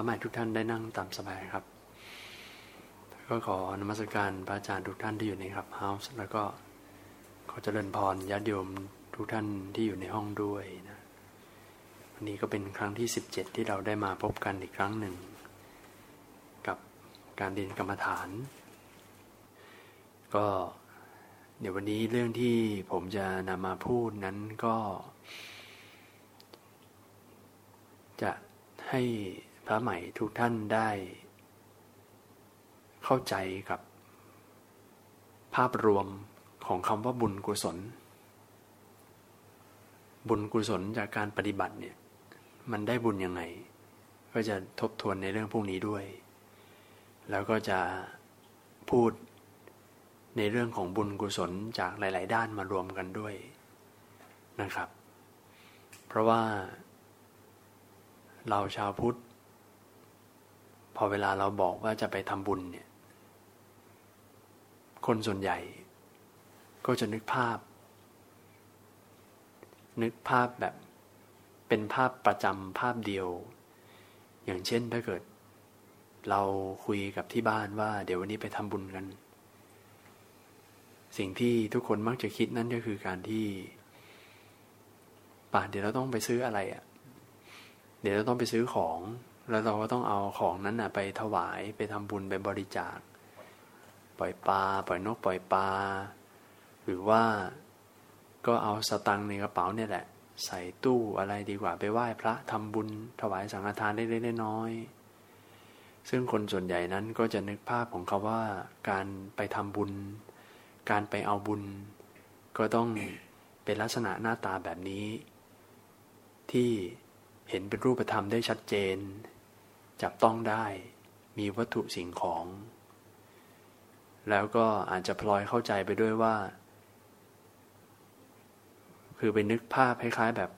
ขอให้พระใหม่ทุกท่านได้นั่งตามสบายครับ ก็ขอนมัสการพระอาจารย์ทุกท่านที่อยู่ในครับเฮาส์แล้วก็ขอเจริญพรญาติโยมทุกท่านที่อยู่ในห้องด้วยนะวันนี้ก็เป็นครั้งที่ 17 ที่เราได้มาพบกันอีกครั้งหนึ่ง กับการเรียนกรรมฐาน ก็เดี๋ยววันนี้เรื่องที่ผมจะนำมาพูดนั้นก็ จะให้ ระใหม่ทุกท่านได้ เข้าใจกับ ภาพรวมของคำว่าบุญกุศล บุญกุศลจากการปฏิบัติเนี่ย มันได้บุญยังไง ก็จะทบทวนในเรื่องพวกนี้ด้วย แล้วก็จะพูดในเรื่องของบุญกุศลจากหลาย ๆ ด้านมารวมกันด้วยนะครับ เพราะว่าเราชาวพุทธ อเวลาเราบอกว่าจะไปทำบุญเนี่ย คนส่วนใหญ่ ก็จะนึกภาพ นึกภาพแบบเป็นภาพประจำภาพเดียว อย่างเช่นถ้าเกิด เราคุยกับที่บ้านว่า เดี๋ยววันนี้ไปทำบุญกัน สิ่งที่ทุกคนมักจะคิดนั่นก็คือการที่ป่าเดี๋ยวเราต้องไปซื้ออะไรอะ่ะ เดี๋ยวเราต้องไปซื้อของ แล้วเราก็ต้องเอาของนั้นนะไปถวายไปทำบุญไปบริจาค ปล่อยปลาปล่อยนกปล่อยปลาหรือว่าก็เอาสตังค์ในกระเป๋าเนี่ยแหละ ใส่ตู้อะไรดีกว่าไปไหว้พระทำบุญ ถวายสังฆทานได้เล็กๆน้อยๆซึ่งคนส่วนใหญ่นั้นก็จะนึกภาพของเขาว่าการไปทำบุญ การไปเอาบุญ ก็ต้องเป็นลักษณะหน้าตาแบบนี้ ที่เห็นเป็นรูปธรรมได้ชัดเจน จับต้องได้ มีวัตถุสิ่งของ แล้วก็อาจจะพลอยเข้าใจไปด้วยว่า คือไปนึกภาพคล้ายๆแบบ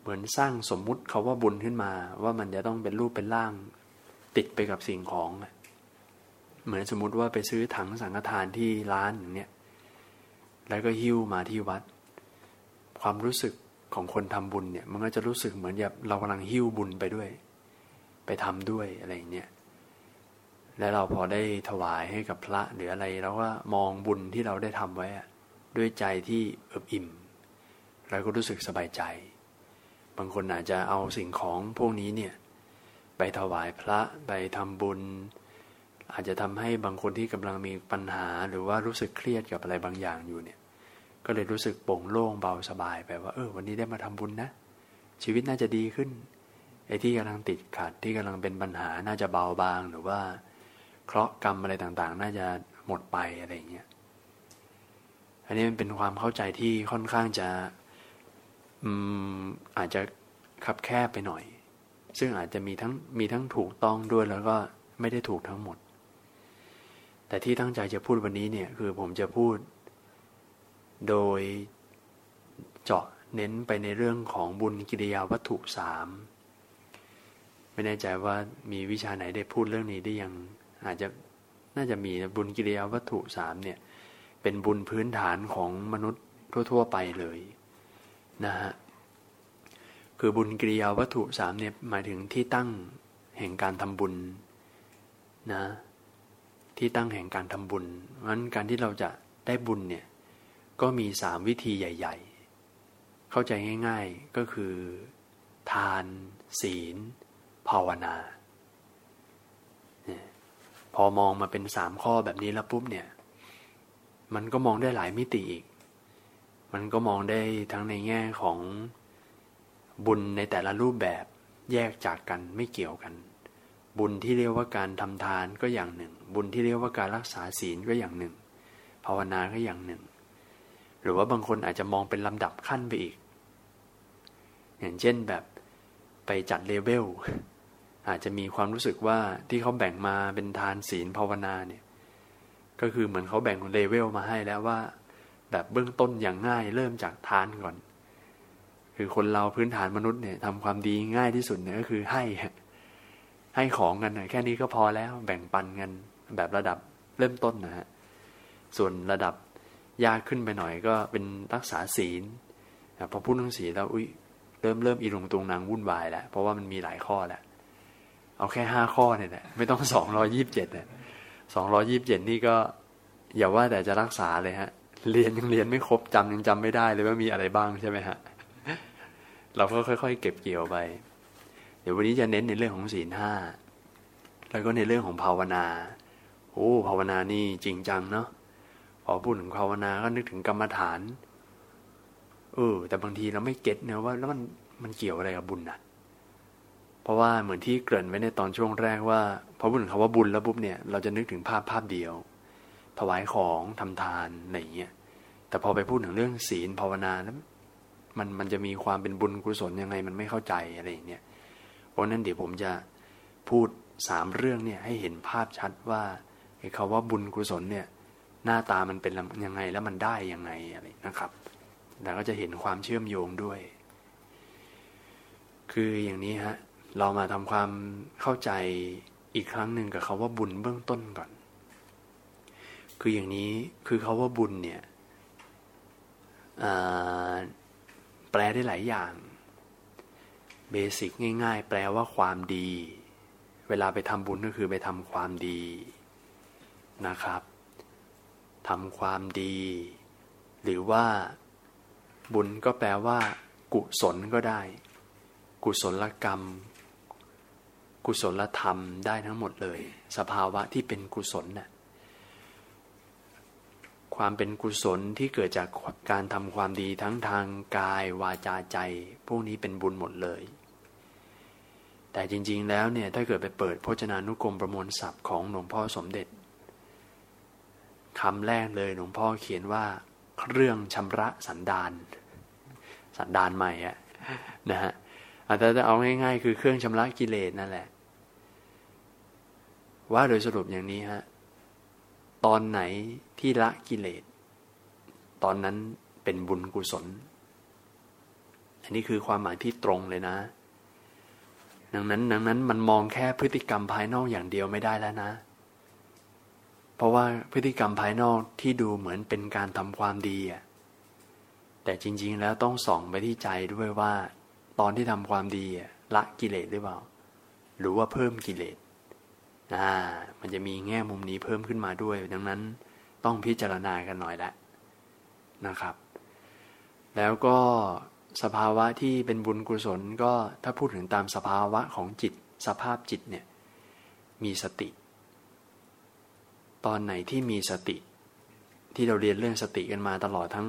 เหมือนสร้างสมมุติเขาว่าบุญขึ้นมา ว่ามันจะต้องเป็นรูปเป็นร่าง ติดไปกับสิ่งของ เหมือนสมมติว่าไปซื้อถังสังฆทานที่ร้านอย่างเนี้ยแล้วก็หิ้วมาที่วัด ความรู้สึกของคนทำบุญเนี่ย มันก็จะรู้สึกเหมือนแบบเรากำลังหิ้วบุญไปด้วย ไปทำด้วยอะไรเนี้ยและเราพอได้ถวายให้กับพระหรืออะไรเราก็มองบุญที่เราได้ทำไว้ด้วยใจที่เอิบอิ่มเราก็รู้สึกสบายใจ บางคนอาจจะเอาสิ่งของพวกนี้เนี่ยไปถวายพระไปทำบุญ อาจจะทำให้บางคนที่กำลังมีปัญหาหรือว่ารู้สึกเครียดกับอะไรบางอย่างอยู่เนี่ย ก็เลยรู้สึกโปร่งโล่งเบาสบายไปว่าเออวันนี้ได้มาทำบุญนะ ชีวิตน่าจะดีขึ้น ไอ้ที่กำลังติดขัดที่กำลังเป็นปัญหาน่าจะเบาบางหรือว่าเคราะห์กรรมอะไรต่างๆ น่าจะหมดไปอะไรเงี้ยอันนี้มันเป็นความเข้าใจที่ค่อนข้างจะอืมอาจจะคับแคบไปหน่อย ซึ่งอาจจะมีทั้งมีทั้งถูกต้องด้วยแล้วก็ไม่ได้ถูกทั้งหมด แต่ที่ตั้งใจจะพูดวันนี้เนี่ยคือผมจะพูด โดยเจาะเน้นไปในเรื่องของบุญกิริยาวัตถุสาม ไม่แน่ใจว่ามีวิชาไหนได้พูดเรื่องนี้ได้ยังอาจจะน่าจะมีบุญกิริยาวัตถุสามเนี่ย เป็นบุญพื้นฐานของมนุษย์ทั่ว ๆ ไปเลยนะฮะคือบุญกิริยาวัตถุสามเนี่ยหมายถึงที่ตั้งแห่งการทำบุญนะ ที่ตั้งแห่งการทำบุญเพราะฉะนั้นการที่เราจะได้บุญเนี่ยก็มีสามวิธีใหญ่ ๆ เข้าใจง่าย ๆก็คือ ทาน ศีล ภาวนาพอมองมาเป็นสามข้อแบบนี้แล้วปุ๊บเนี่ย มันก็มองได้หลายมิติอีก มันก็มองได้ทั้งในแง่ของบุญในแต่ละรูปแบบแยกจากกันไม่เกี่ยวกัน บุญที่เรียกว่าการทำทานก็อย่างหนึ่ง บุญที่เรียกว่าการรักษาศีลก็อย่างหนึ่ง ภาวนาก็อย่างหนึ่ง หรือว่าบางคนอาจจะมองเป็นลำดับขั้นไปอีก อย่างเช่นแบบไปจัดเลเวล อาจจะมีความรู้สึกว่าที่เขาแบ่งมาเป็นทานศีลภาวนาเนี่ย ก็คือเหมือนเขาแบ่งเลเวลมาให้แล้วว่า แบบเบื้องต้นอย่างง่ายเริ่มจากทานก่อน คือคนเราพื้นฐานมนุษย์เนี่ยทำความดีง่ายที่สุดเนี่ยก็คือให้ ให้ของกันแค่นี้ก็พอแล้วแบ่งปันกันแบบระดับเริ่มต้นนะฮะส่วนระดับยากขึ้นไปหน่อยก็เป็นรักษาศีลพอพูดเรื่องศีลแล้วอุ้ยเริ่มเริ่มอีลงตุงนางวุ่นวายแล้วเพราะว่ามันมีหลายข้อแล้ว เอาแค่ห้าข้อเนี่ยแหละไม่ต้องสองร้อยี่บเจ็ดเนี่ยสองร้อยี่บเจ็ดนี่ก็ อย่าว่าแต่จะรักษาเลยฮะ เรียนยังเรียนไม่ครบจำยังจำไม่ได้เลยว่ามีอะไรบ้างใช่ไหมฮะ เราก็ค่อย ๆ เก็บเกี่ยวไป เดี๋ยววันนี้จะเน้นในเรื่องของศีลห้าแล้วก็ในเรื่องของภาวนาโอ้ภาวนานี่จริงจังเนาะพอพูดถึงภาวนาก็นึกถึงกรรมฐานเออแต่บางทีเราไม่เก็ตเนะว่าแล้วมันมันเกี่ยวอะไรกับบุญนะ เพราะว่าเหมือนที่เกริ่นไว้ในตอนช่วงแรกว่าพอพูดถึงคำว่าบุญแล้วปุ๊บเนี่ยเราจะนึกถึงภาพภาพเดียว ถวายของทำทานอะไรอย่างเงี้ยแต่พอไปพูดถึงเรื่องศีลภาวนาแล้วมันมันจะมีความเป็นบุญกุศลยังไงมันไม่เข้าใจอะไรอย่างเงี้ยเพราะนั้นเดี๋ยวผมจะพูดสามเรื่องเนี่ยให้เห็นภาพชัดว่าไอ้คาว่าบุญกุศลเนี่ยหน้าตามันเป็นยังไงแล้วมันได้ยังไงอะไรนะครับแล้วก็จะเห็นความเชื่อมโยงด้วย คืออย่างนี้ฮะ เรามาทำความเข้าใจอีกครั้งหนึ่งกับคาว่าบุญเบื้องต้นก่อน คืออย่างนี้คือคาว่าบุญเนี่ยแปลได้หลายอย่างเบสิกง่าย ๆ แปลว่าความดี เวลาไปทำบุญก็คือไปทำความดีนะครับทำความดี หรือว่าบุญก็แปลว่า กุศลก็ได้ กุศลกรรม กุศลธรรมได้ทั้งหมดเลย สภาวะที่เป็นกุศลน่ะความเป็นกุศลที่เกิดจากการทำความดีทั้งทางกายวาจาใจ พวกนี้เป็นบุญหมดเลย แต่จริงๆแล้วเนี่ยถ้าเกิดไปเปิดพจนานุกรมประมวลศัพท์ของหลวงพ่อสมเด็จคำแรกเลยหลวงพ่อเขียนว่า เครื่องชำระสันดาน สันดานใหม่อะนะฮะอาจจะเอาง่าย ๆ คือเครื่องชำระกิเลสนั่นแหละ ว่าโดยสรุปอย่างนี้ฮะ ตอนไหนที่ละกิเลส ตอนนั้นเป็นบุญกุศล อันนี้คือความหมายที่ตรงเลยนะ ดังนั้น ดังนั้นมันมองแค่พฤติกรรมภายนอกอย่างเดียวไม่ได้แล้วนะ เพราะว่าพฤติกรรมภายนอกที่ดูเหมือนเป็นการทำความดีอะแต่จริง ๆ แล้วต้องส่องไปที่ใจด้วยว่า ตอนที่ทำความดีละกิเลสหรือเปล่า หรือว่าเพิ่มกิเลส อ่ามันจะมีแง่มุมนี้เพิ่มขึ้นมาด้วย ดังนั้นต้องพิจารณากันหน่อยละนะครับ แล้วก็สภาวะที่เป็นบุญกุศลก็ถ้าพูดถึงตามสภาวะของจิต สภาพจิตเนี่ยมีสติ ตอนไหนที่มีสติ ที่เราเรียนเรื่องสติกันมาตลอดทั้ง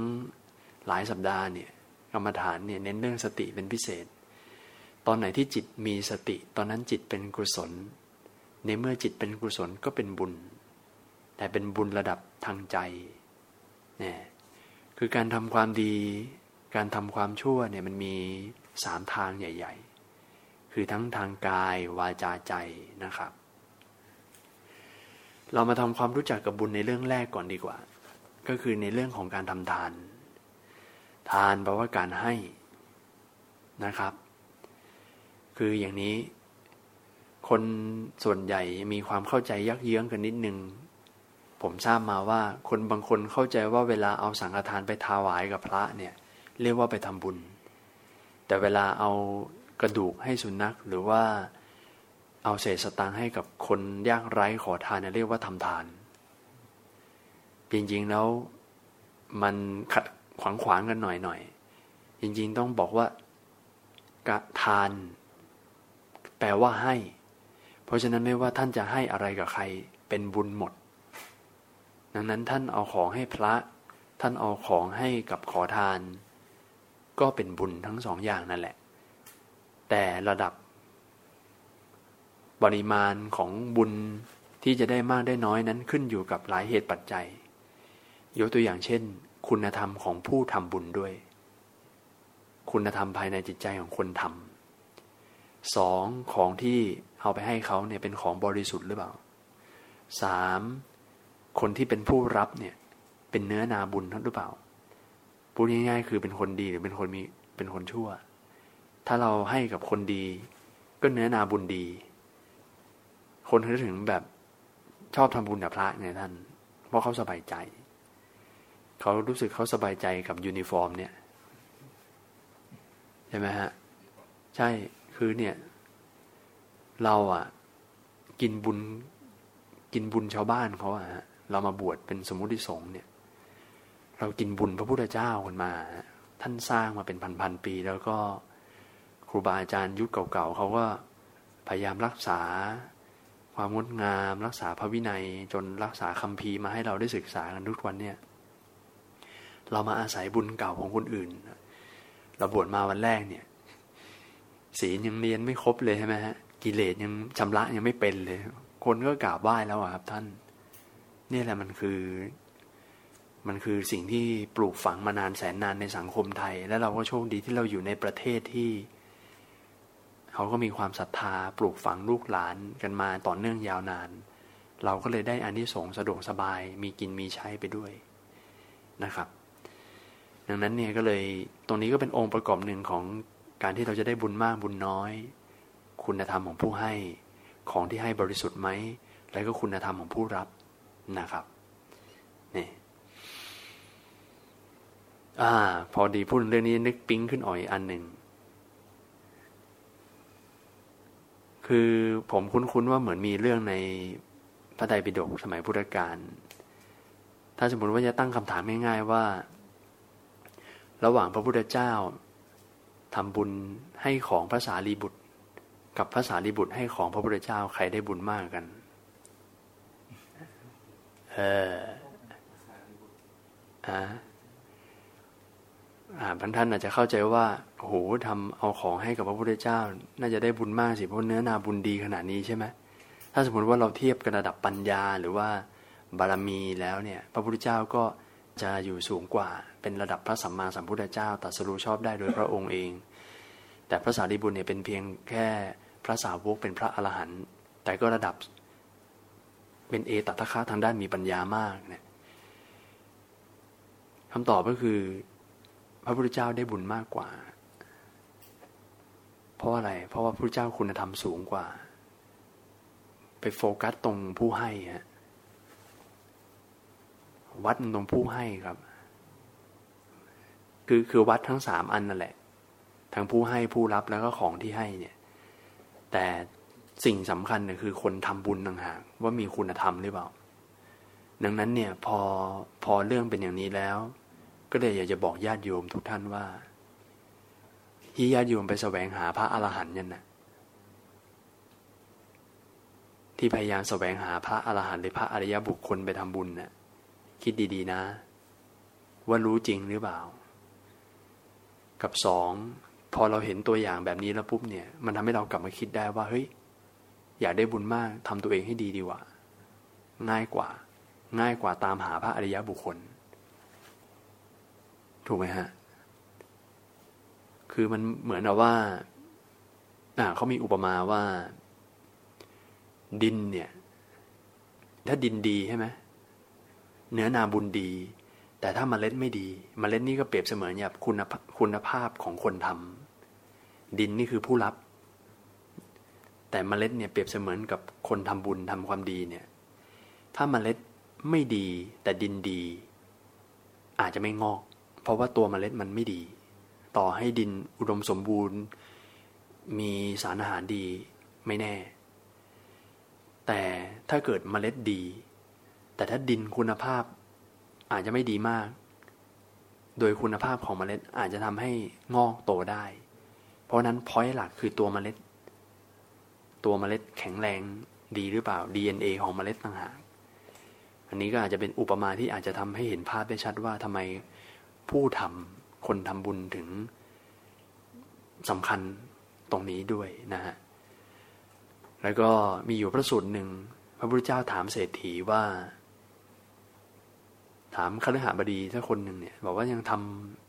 หลายสัปดาห์เนี่ยกรรมฐานเนี่ยเน้นเรื่องสติเป็นพิเศษ ตอนไหนที่จิตมีสติ ตอนนั้นจิตเป็นกุศล ในเมื่อจิตเป็นกุศลก็เป็นบุญ แต่เป็นบุญระดับทางใจเนี่ยคือการทำความดี การทำความชั่วเนี่ยมันมีสามทางใหญ่ ๆ คือทั้งทางกายวาจาใจนะครับ เรามาทำความรู้จักกับบุญในเรื่องแรกก่อนดีกว่า ก็คือในเรื่องของการทำทาน ทานแปลว่าการให้นะครับ คืออย่างนี้ คนส่วนใหญ่มีความเข้าใจยักเยื้องกันนิดนึง ผมทราบมาว่าคนบางคนเข้าใจว่าเวลาเอาสังฆทานไปถวายกับพระเนี่ย เรียกว่าไปทำบุญ แต่เวลาเอากระดูกให้สุนัขหรือว่าเอาเศษสตางค์ให้กับคนยากไร้ขอทานเนี่ยเรียกว่าทำทาน จริงๆแล้วมันขัดขวางขวางกันหน่อยหน่อยจริงๆต้องบอกว่า กะทาน แปลว่าให้ เพราะฉะนั้นไม่ว่าท่านจะให้อะไรกับใครเป็นบุญหมด ดังนั้นท่านเอาของให้พระ ท่านเอาของให้กับขอทาน ก็เป็นบุญทั้งสองอย่างนั่นแหละ แต่ระดับปริมาณของบุญที่จะได้มากได้น้อยนั้นขึ้นอยู่กับหลายเหตุปัจจัย ยกตัวอย่างเช่น คุณธรรมของผู้ทำบุญด้วย คุณธรรมภายในจิตใจของคนทำสองของที่ เอาไปให้เขาเนี่ยเป็นของบริสุทธิ์หรือเปล่าสามคนที่เป็นผู้รับเนี่ยเป็นเนื้อนาบุญหรือเปล่าพูดง่ายๆคือเป็นคนดีหรือเป็นคนมีเป็นคนชั่ว ถ้าเราให้กับคนดี ก็เนื้อนาบุญดี คนเขาถึงแบบชอบทำบุญกับพระไงท่าน เพราะเขาสบายใจ เขารู้สึกเขาสบายใจกับยูนิฟอร์มเนี่ยใช่ไหมฮะ ใช่คือเนี่ย เราอะ กินบุญ กินบุญชาวบ้านเขาอะเรามาบวชเป็นสมมุติสงฆ์เนี่ย เรากินบุญพระพุทธเจ้ากันมา ท่านสร้างมาเป็นพันๆปี แล้วก็ครูบาอาจารย์ยุคเก่าๆเขาก็พยายามรักษาความงดงาม รักษาพระวินัยจนรักษาคำพีมาให้เราได้ศึกษากันทุกวันเนี่ยเรามาอาศัยบุญเก่าของคนอื่นเราบวชมาวันแรกเนี่ยศีลยังเรียนไม่ครบเลยใช่ไหมฮะ กิเลสยังชำระยังไม่เป็นเลย คนก็กราบไหว้แล้วครับท่าน นี่แหละมันคือ มันคือสิ่งที่ปลูกฝังมานานแสนนานในสังคมไทย และเราก็โชคดีที่เราอยู่ในประเทศที่ เขาก็มีความศรัทธาปลูกฝังลูกหลานกันมาต่อเนื่องยาวนาน เราก็เลยได้อานิสงส์สะดวกสบาย มีกินมีใช้ไปด้วยนะครับ ดังนั้นเนี่ยก็เลยตรงนี้ก็เป็นองค์ประกอบหนึ่งของการที่เราจะได้บุญมากบุญน้อย คุณธรรมของผู้ให้ ของที่ให้บริสุทธิ์ไหม แล้วก็คุณธรรมของผู้รับนะครับนี่อ่า พอดีพูดเรื่องนี้นึกปิ๊งขึ้นอ่อยอันหนึ่งคือผมคุ้นๆว่าเหมือนมีเรื่องในพระไตรปิฎกสมัยพุทธกาล ถ้าสมมติว่าจะตั้งคำถามง่ายๆว่า ระหว่างพระพุทธเจ้าทำบุญให้ของพระสารีบุตร กับพระสารีบุตรให้ของพระพุทธเจ้าใครได้บุญมากกัน เอออ่าอ่าบางท่านอาจจะเข้าใจว่าโอ้โหทำเอาของให้กับพระพุทธเจ้า น่าจะได้บุญมากสิเพราะเนื้อนาบุญดีขนาดนี้ใช่ไหมถ้าสมมติว่าเราเทียบกันระดับปัญญาหรือว่าบารมีแล้วเนี่ย พระพุทธเจ้าก็จะอยู่สูงกว่า เป็นระดับพระสัมมาสัมพุทธเจ้าตรัสรู้ชอบได้โดยพระองค์เอง แต่พระสารีบุตรเนี่ยเป็นเพียงแค่ พระสาวกเป็นพระอรหันต์แต่ก็ระดับ เป็นเอตตะคะทางด้านมีปัญญามากเนี่ยคำตอบก็คือ พระพุทธเจ้าได้บุญมากกว่า เพราะอะไร เพราะว่าพระพุทธเจ้าคุณธรรมสูงกว่า ไปโฟกัสตรงผู้ให้ฮะวัดตรงผู้ให้ครับ คือคือวัดทั้งสามอันนั่นแหละ ทั้งผู้ให้ผู้รับแล้วก็ของที่ให้เนี่ย แต่สิ่งสำคัญเนี่ยคือคนทำบุญต่างหากว่ามีคุณธรรมหรือเปล่า ดังนั้นเนี่ยพอพอเรื่องเป็นอย่างนี้แล้ว ก็เลยอยากจะบอกญาติโยมทุกท่านว่าที่ญาติโยมไปแสวงหาพระอรหันต์นั่นนะที่พยายามแสวงหาพระอรหันต์หรือพระอริยบุคคลไปทำบุญนะ่ะคิดดีๆนะ ว่ารู้จริงหรือเปล่า กับสอง พอเราเห็นตัวอย่างแบบนี้แล้วปุ๊บเนี่ย มันทำให้เรากลับมาคิดได้ว่าเฮ้ยอยากได้บุญมากทำตัวเองให้ดีดีกว่า ง่ายกว่า ง่ายกว่าตามหาพระอริยบุคคล ถูกไหมฮะ คือมันเหมือนกับว่าอ่าเขามีอุปมาว่า ดินเนี่ย ถ้าดินดีใช่ไหมเนื้อนาบุญดี แต่ถ้ามาเมล็ดไม่ดีมเมล็ดนี่ก็เปรียบเสมือนแบบคุณคุณภาพของคนทำ ดินนี่คือผู้รับ แต่มเมล็ดเนี่ยเปรียบเสมือนกับคนทำบุญทำความดีเนี่ย ถ้ามาเมล็ดไม่ดีแต่ดินดี อาจจะไม่งอก เพราะว่าตัวเมล็ดมันไม่ดี ต่อให้ดินอุดมสมบูรณ์ มีสารอาหารดีไม่แน่ แต่ถ้าเกิดเมล็ดดี แต่ถ้าดินคุณภาพอาจจะไม่ดีมาก โดยคุณภาพของเมล็ดอาจจะทำให้งอกโตได้ เพราะนั้นพอยต์หลักคือตัวเมล็ด ตัวเมล็ดแข็งแรงดีหรือเปล่า DNA ของเมล็ดต่างหากอันนี้ก็อาจจะเป็นอุปมาที่อาจจะทำให้เห็นภาพได้ชัดว่าทำไมผู้ทำคนทำบุญถึงสำคัญตรงนี้ด้วยนะฮะแล้วก็มีอยู่พระสูตรหนึ่ง พระพุทธเจ้าถามเศรษฐีว่า ถามคฤหบดีถ้าคนหนึ่งเนี่ย บอกว่ายังท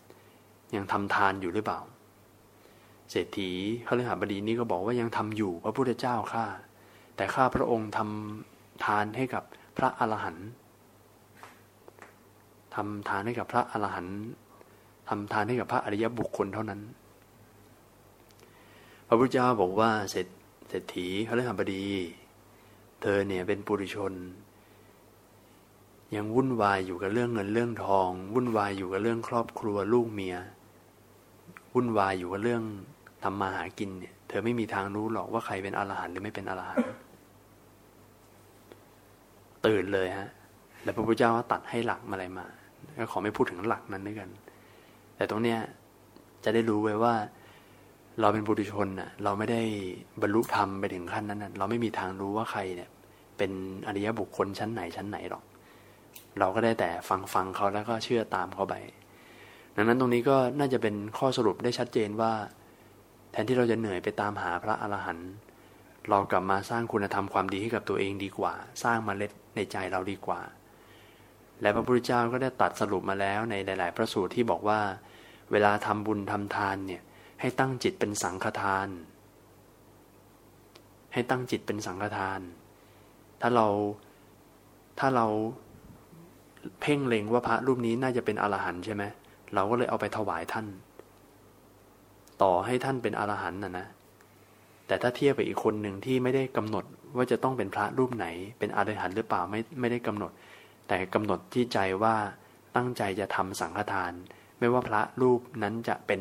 ำยังทำทานอยู่หรือเปล่า เศรษฐีคฤหบดีนี่ก็บอกว่ายังทำอยู่พระพุทธเจ้าข้าแต่ข้าพระองค์ทำทานให้กับพระอรหันต์ทำทานให้กับพระอรหันต์ทำทานให้กับพระอริยบุคคลเท่านั้น พระพุทธเจ้าบอกว่าเศรษเศรษฐีเขาเรียกบดี เธอเนี่ยเป็นปุถุชน ยังวุ่นวายอยู่กับเรื่องเงินเรื่องทอง วุ่นวายอยู่กับเรื่องครอบครัวลูกเมีย วุ่นวายอยู่กับเรื่อง ทำมาหากินเนี่ย เธอไม่มีทางรู้หรอกว่าใครเป็นอรหันต์หรือไม่เป็นอรหันต์ตื่นเลยฮะ แล้วพระพุทธเจ้าตัดให้หลักอะไรมาก็ขอไม่พูดถึงหลักนั้นด้วยกัน แต่ตรงเนี้ยจะได้รู้ไว้ว่า เราเป็นบุตรชนน่ะ เราไม่ได้บรรลุธรรมไปถึงขั้นนั้นน่ะ เราไม่มีทางรู้ว่าใครเนี่ย เป็นอริยบุคคลชั้นไหนชั้นไหนหรอก เราก็ได้แต่ฟังฟังเขาแล้วก็เชื่อตามเขาไปดังนั้นตรงนี้ก็น่าจะเป็นข้อสรุปได้ชัดเจนว่า ทนที่เราจะเหนื่อยไปตามหาพระอรหันต์เรากลับมาสร้างคุณธรรมความดีให้กับตัวเองดีกว่า สร้างมเมล็ดในใจเราดีกว่า และพระพุทธเจ้าก็ได้ตัดสรุปมาแล้วในหลาย ๆ พระสูตรที่บอกว่า เวลาทำบุญทำทานเนี่ยให้ตั้งจิตเป็นสังฆทาน ให้ตั้งจิตเป็นสังฆทาน ถ้าเราถ้าเราเพ่งเล็งว่าพระรูปนี้น่าจะเป็นอรหันต์ใช่ไหมเราก็เลยเอาไปถวายท่าน ต่อให้ท่านเป็นอรหันต์นะนะ แต่ถ้าเทียบไปอีกคนหนึ่งที่ไม่ได้กำหนดว่าจะต้องเป็นพระรูปไหน เป็นอรหันต์หรือเปล่าไม่ไม่ได้กำหนด แต่กำหนดที่ใจว่าตั้งใจจะทำสังฆทาน ไม่ว่าพระรูปนั้นจะเป็น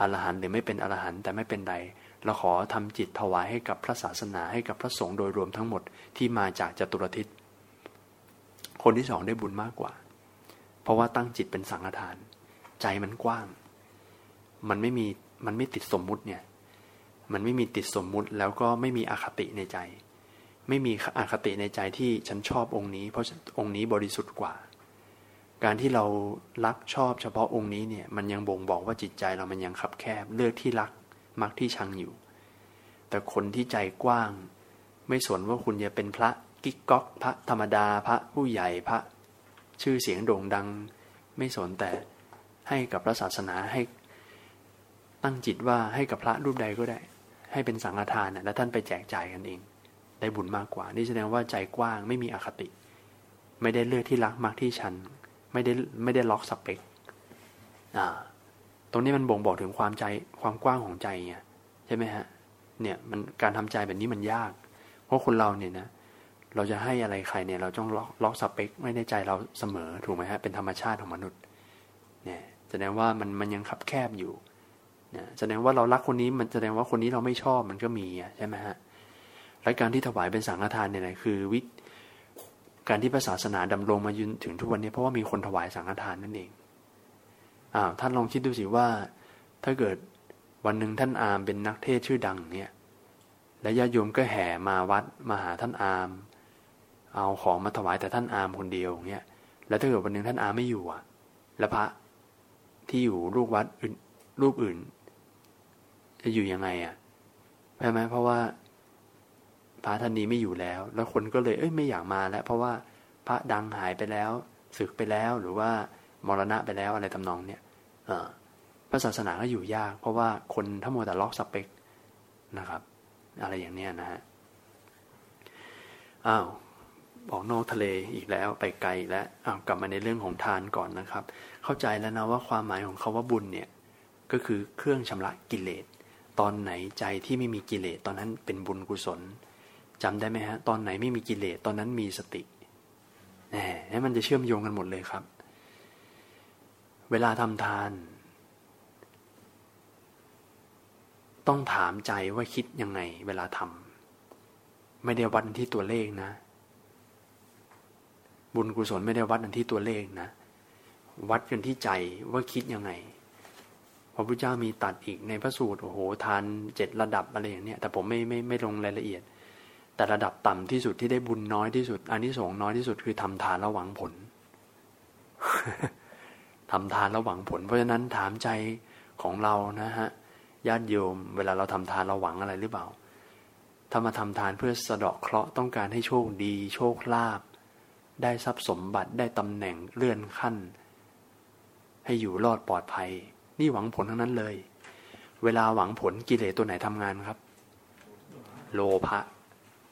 อรหันต์หรือไม่เป็นอรหันต์แต่ไม่เป็นไรเราขอทำจิตถวายให้กับพระศาสนาให้กับพระสงฆ์โดยรวมทั้งหมดที่มาจากจตุรทิศคนที่สองได้บุญมากกว่า เพราะว่าตั้งจิตเป็นสังฆทาน ใจมันกว้าง มันไม่มี มันไม่ติดสมมุติเนี่ย มันไม่มีติดสมมุติแล้วก็ไม่มีอคติในใจ ไม่มีอคติในใจที่ฉันชอบองค์นี้ เพราะองค์นี้บริสุทธิ์กว่า การที่เรารักชอบเฉพาะองค์นี้เนี่ย มันยังบ่งบอกว่าจิตใจเรามันยังคับแคบ เลือกที่รักมักที่ชังอยู่ แต่คนที่ใจกว้าง ไม่สนว่าคุณจะเป็นพระกิ๊กก๊อกพระธรรมดาพระผู้ใหญ่พระ ชื่อเสียงโด่งดัง ไม่สนแต่ให้กับพระศาสนาให้ ตั้งจิตว่าให้กับพระรูปใดก็ได้ ให้เป็นสังฆทานแล้วท่านไปแจกจ่ายกันเอง ได้บุญมากกว่า นี่แสดงว่าใจกว้างไม่มีอคติ ไม่ได้เลือกที่รักมักที่ชัน ไม่ได้ไม่ได้ล็อกสเปกอ่าตรงนี้มันบ่งบอกถึงความใจความกว้างของใจไงใช่ไหมฮะเนี่ยมันการทำใจแบบนี้มันยาก เพราะคนเราเนี่ยนะเราจะให้อะไรใครเนี่ยเราต้องล็อกล็อกสเปคไม่ในใจเราเสมอถูกไหมฮะเป็นธรรมชาติของมนุษย์เนี่ยแสดงว่ามันมันยังคับแคบอยู่ แสดงว่าเรารักคนนี้มันแสดงว่าคนนี้เราไม่ชอบมันก็มีใช่ไหมฮะและการที่ถวายเป็นสังฆทานเนี่ยนะคือวิการที่พระศาสนาดำรงมายืนถึงทุกวันนี้เพราะว่ามีคนถวายสังฆทานนั่นเองอ้าวท่านลองคิดดูสิว่า ถ้าเกิดวันหนึ่งท่านอามเป็นนักเทศชื่อดังเนี่ยและญาติโยมก็แห่มาวัดมาหาท่านอาม เอาของมาถวายแต่ท่านอามคนเดียวเนี่ยแล้วถ้าเกิดวันหนึ่งท่านอามไม่อยู่อะแล้วพระที่อยู่ลูกวัดอื่นรูปอื่น จะอยู่ยังไงอะใช่ไหมเพราะว่าพระท่านนี้ไม่อยู่แล้ว แล้วคนก็เลยเอ้ยไม่อยากมาแล้ว เพราะว่าพระดังหายไปแล้วศึกไปแล้วหรือว่ามรณะไปแล้วอะไรทำนองเนี่ยพระศาสนาก็อยู่ยาก เพราะว่าคนทั้งหมดแต่ล็อกสเปกนะครับ อะไรอย่างเนี้ยนะฮะอ้าวบอกนอกทะเลอีกแล้วไปไกลแล้วอ้าวกลับมาในเรื่องของทานก่อนนะครับ เข้าใจแล้วนะว่าความหมายของคาว่าบุญเนี่ยก็คือเครื่องชำระกิเลส ตอนไหนใจที่ไม่มีกิเลสตอนนั้นเป็นบุญกุศลจำได้ไหมฮะ ตอนไหนไม่มีกิเลสตอนนั้นมีสติแหมมันจะเชื่อมโยงกันหมดเลยครับ เวลาทำทาน ต้องถามใจว่าคิดยังไง เวลาทำไม่ได้วัดที่ตัวเลขนะ บุญกุศลไม่ได้วัดอันที่ตัวเลขนะ วัดกันที่ใจว่าคิดยังไง พระพุทธเจ้ามีตัดอีกในพระสูตรโอ้โหทานเจ็ดระดับอะไรอย่างเนี้ยแต่ผมไม่ไม่ไม่ลงรายละเอียด แต่ระดับต่ำที่สุดที่ได้บุญน้อยที่สุดอันที่สองน้อยที่สุดคือทำทานแล้วหวังผลทำทานแล้วหวังผล เพราะฉะนั้นถามใจของเรานะฮะญาติโยม เวลาเราทำทานเราหวังอะไรหรือเปล่าถ้ามาทำทานเพื่อสะเดาะเคราะห์ต้องการให้โชคดี โชคลาภได้ทรัพย์สมบัติได้ตำแหน่งเลื่อนขั้น ให้อยู่รอดปลอดภัย นี่หวังผลทั้งนั้นเลย เวลาหวังผลกิเลสตัวไหนทำงานครับ โลภะ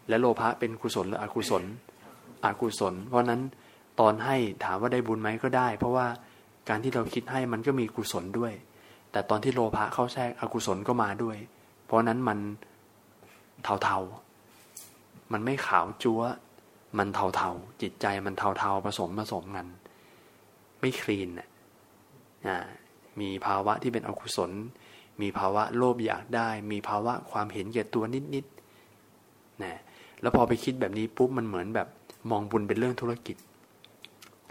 และโลภะเป็นกุศลหรืออกุศล อกุศล เพราะนั้นตอนให้ถามว่าได้บุญไหมก็ได้ เพราะว่าการที่เราคิดให้มันก็มีกุศลด้วย แต่ตอนที่โลภะเข้าแทรกอกุศลก็มาด้วย เพราะนั้นมันเทาๆ มันไม่ขาวจัววมันเทาๆ จิตใจมันเทาๆผสมผสมกัน ไม่คลีนอะ มีภาวะที่เป็นอกุศล มีภาวะโลภอยากได้ มีภาวะความเห็นแก่ตัวนิดๆนะแล้วพอไปคิดแบบนี้ปุ๊บมันเหมือนแบบมองบุญเป็นเรื่องธุรกิจ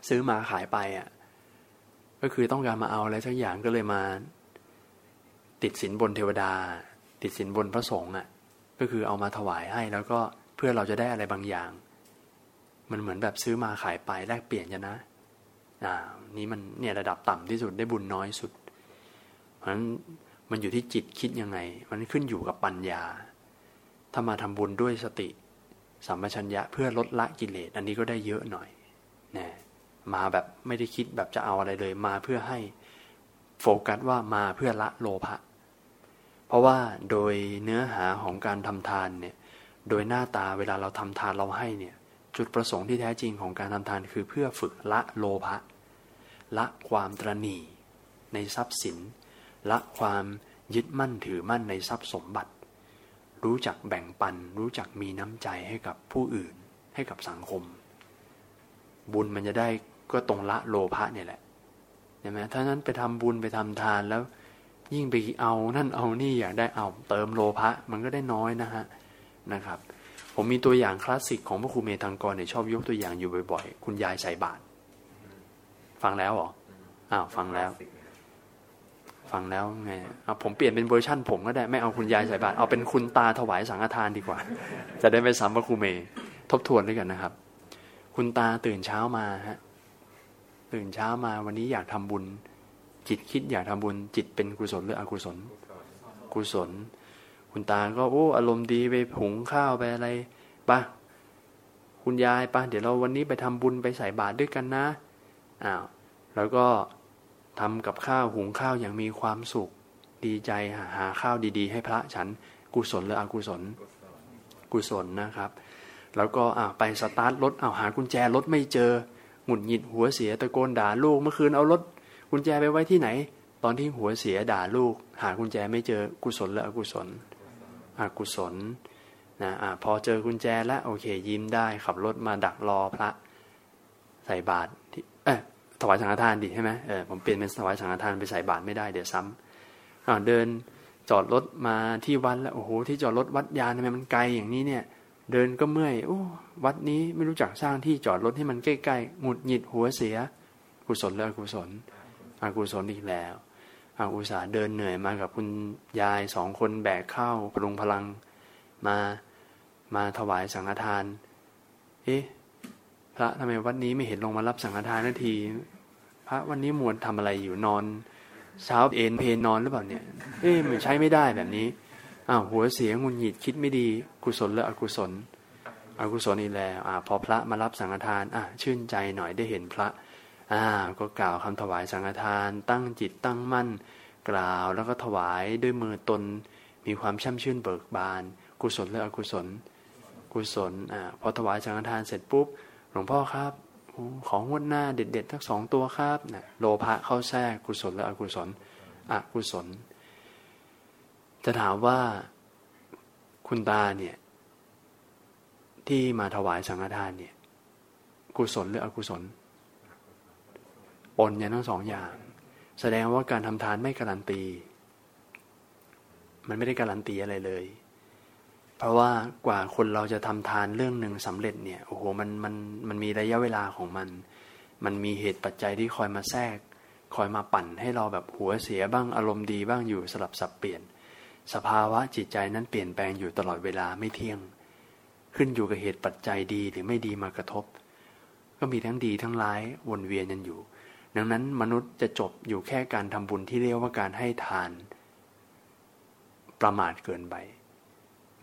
ซื้อมาขายไปอะ่ะก็คือต้องการมาเอาอะไรสักอย่างก็เลยมา ติดสินบนเทวดา ติดสินบนพระสงฆ์อะ ก็คือเอามาถวายให้แล้วก็เพื่อเราจะได้อะไรบางอย่าง มันเหมือนแบบซื้อมาขายไปแลกเปลี่ยนกันนะ อ่านี้มันเนี่ยระดับต่ำที่สุดได้บุญน้อยสุด เพราะฉะนั้นมันอยู่ที่จิตคิดยังไง มันขึ้นอยู่กับปัญญา ถ้ามาทำบุญด้วยสติ สัมปชัญญะเพื่อลดละกิเลส อันนี้ก็ได้เยอะหน่อยนะมาแบบไม่ได้คิดแบบจะเอาอะไรเลย มาเพื่อให้โฟกัสว่ามาเพื่อละโลภะเพราะว่าโดยเนื้อหาของการทำทานเนี่ย โดยหน้าตาเวลาเราทำทานเราให้เนี่ย จุดประสงค์ที่แท้จริงของการทำทานคือเพื่อฝึกละโลภะ ละความตรณีในทรัพย์สิน ละความยึดมั่นถือมั่นในทรัพย์สมบัติ รู้จักแบ่งปัน รู้จักมีน้ำใจให้กับผู้อื่นให้กับสังคม บุญมันจะได้ก็ตรงละโลภะเนี่ยแหละใช่ไหมถ้านั้นไปทำบุญไปทำทานแล้วยิ่งไปเอานั่นเอานี่อยากได้เอาเติมโลภะมันก็ได้น้อยนะฮะนะครับ ผมมีตัวอย่างคลาสสิกของพระครูเมธังกรเนี่ยชอบยกตัวอย่างอยู่บ่อยๆ คุณยายใส่บาตร ฟังแล้วเหรออ้าวฟังแล้ว ฟังแล้วไงเอาผมเปลี่ยนเป็นเวอร์ชั่น ผมก็ได้ไม่เอาคุณยายใส่บาตรเอาเป็นคุณตาถวายสังฆทานดีกว่า จะได้ไม่ซ้ำพระครูเมทบทวนด้วยกันนะครับ คุณตาตื่นเช้ามาฮะตื่นเช้ามาวันนี้อยากทำบุญ จิตคิดอยากทำบุญ จิตเป็นกุศลหรืออกุศล กุศล คุณตาก็โอ้อารมณ์ดีไปหุงข้าวไปอะไรปะคุณยายปะเดี๋ยวเราวันนี้ไปทำบุญไปใส่บาตรด้วยกันนะ อ้าวแล้วก็ทำกับข้าวหุงข้าวอย่างมีความสุข ดีใจหาข้าวดีๆ ให้พระฉันกุศลหรืออกุศล กุศลนะครับ แล้วก็อ่าไปสตาร์ทรถเอาหากุญแจรถไม่เจอหงุดหงิดหัวเสียตะโกนด่าลูกเมื่อคืนเอารถกุญแจไปไว้ที่ไหน ตอนที่หัวเสียด่าลูก หากุญแจไม่เจอกุศลหรืออกุศลอกุศลนะอ่าพอเจอกุญแจแล้วโอเคยิ้มได้ขับรถมาดักรอพระ ใส่บาตรที่เออ ถวายสังฆทานดิใช่ไหมเออผมเปลี่ยนเป็นถวายสังฆทานไปใส่บาตรไม่ได้เดี๋ยวซ้ำอ่าเดินจอดรถมาที่วัดแล้วโอ้โหที่จอดรถวัดยานทำไมมันไกลอย่างนี้เนี่ย เดินก็เมื่อยโอ้วัดนี้ไม่รู้จักสร้างที่จอดรถให้มันใกล้ๆหงุดหงิดหัวเสีย กุศลแล้วกุศลอกุศลอีกแล้วอาอุตสาห์เดินเหนื่อยมากับคุณยายสองคนแบกข้าวพลุงพลังมามาถวายสังฆทาน เอ๊ะ พระทำไมวัดนี้ไม่เห็นลงมารับสังฆทานนาที พระวันนี้มวนทำอะไรอยู่นอนเช้าเอ็นเพนนอนหรือเปล่าเนี่ย เอ๊ะมันใช้ไม่ได้แบบนี้อ้าวหัวเสียงุนหงิดคิดไม่ดีกุศลและอกุศล อกุศลอีกแล้วอ่าพอพระมารับสังฆทานอะชื่นใจหน่อยได้เห็นพระอ่าก็กล่าวคำถวายสังฆทาน ตั้งจิตตั้งมั่น กล่าวแล้วก็ถวายด้วยมือตน มีความช่ำชื่นเบิกบาน กุศลและอกุศล กุศลอ่าพอถวายสังฆทานเสร็จปุ๊บ หลวงพ่อครับของงวดหน้าเด็ดๆทั้งสองตัวครับนะโลภะเข้าแทรกกุศลและอกุศลอกุศล จะถามว่าคุณตาเนี่ย ที่มาถวายสังฆทานเนี่ย กุศลหรืออกุศลปนอย่างทั้งสองอย่าง แสดงว่าการทำทานไม่การันตี มันไม่ได้การันตีอะไรเลย เพราะว่ากว่าคนเราจะทำทานเรื่องหนึ่งสำเร็จเนี่ยโอ้โหมันมันมันมีระยะเวลาของมัน มันมีเหตุปัจจัยที่คอยมาแทรก คอยมาปั่นให้เราแบบหัวเสียบ้างอารมณ์ดีบ้างอยู่สลับสับเปลี่ยน สภาวะจิตใจนั้นเปลี่ยนแปลงอยู่ตลอดเวลาไม่เที่ยง ขึ้นอยู่กับเหตุปัจจัยดีหรือไม่ดีมากระทบ ก็มีทั้งดีทั้งร้ายวนเวียนกันอยู่ ดังนั้นมนุษย์จะจบอยู่แค่การทำบุญที่เรียกว่าการให้ทาน ประมาทเกินไป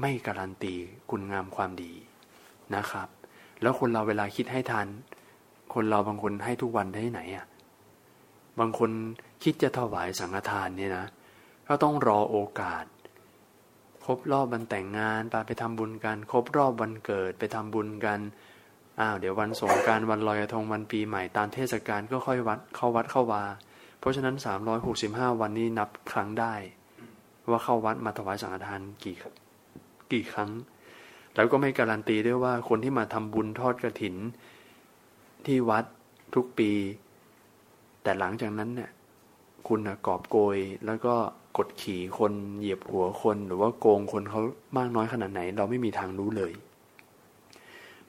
ไม่การันตีคุณงามความดีนะครับ แล้วคนเราเวลาคิดให้ทาน คนเราบางคนให้ทุกวันได้ไหนอะบางคนคิดจะถวายสังฆทานเนี่ยนะก็ต้องรอโอกาส ครบรอบวันแต่งงานไปไปทำบุญกัน ครบรอบวันเกิดไปทำบุญกันอ้าวเดี๋ยววันสงการวันลอยกระทงวันปีใหม่ตามเทศกาลก็ค่อยวัดเข้าวัดเข้าวา เพราะฉะนั้น 365 วันนี้นับครั้งได้ ว่าเข้าวัดมาถวายสังฆทานกี่ กี่ครั้ง แล้วก็ไม่การันตีด้วยว่าคนที่มาทำบุญทอดกระถิน ที่วัดทุกปี แต่หลังจากนั้นเนี่ยคุณนะกอบโกยแล้วก็กดขี่คนเหยียบหัวคนหรือว่าโกงคนเขามากน้อยขนาดไหน เราไม่มีทางรู้เลย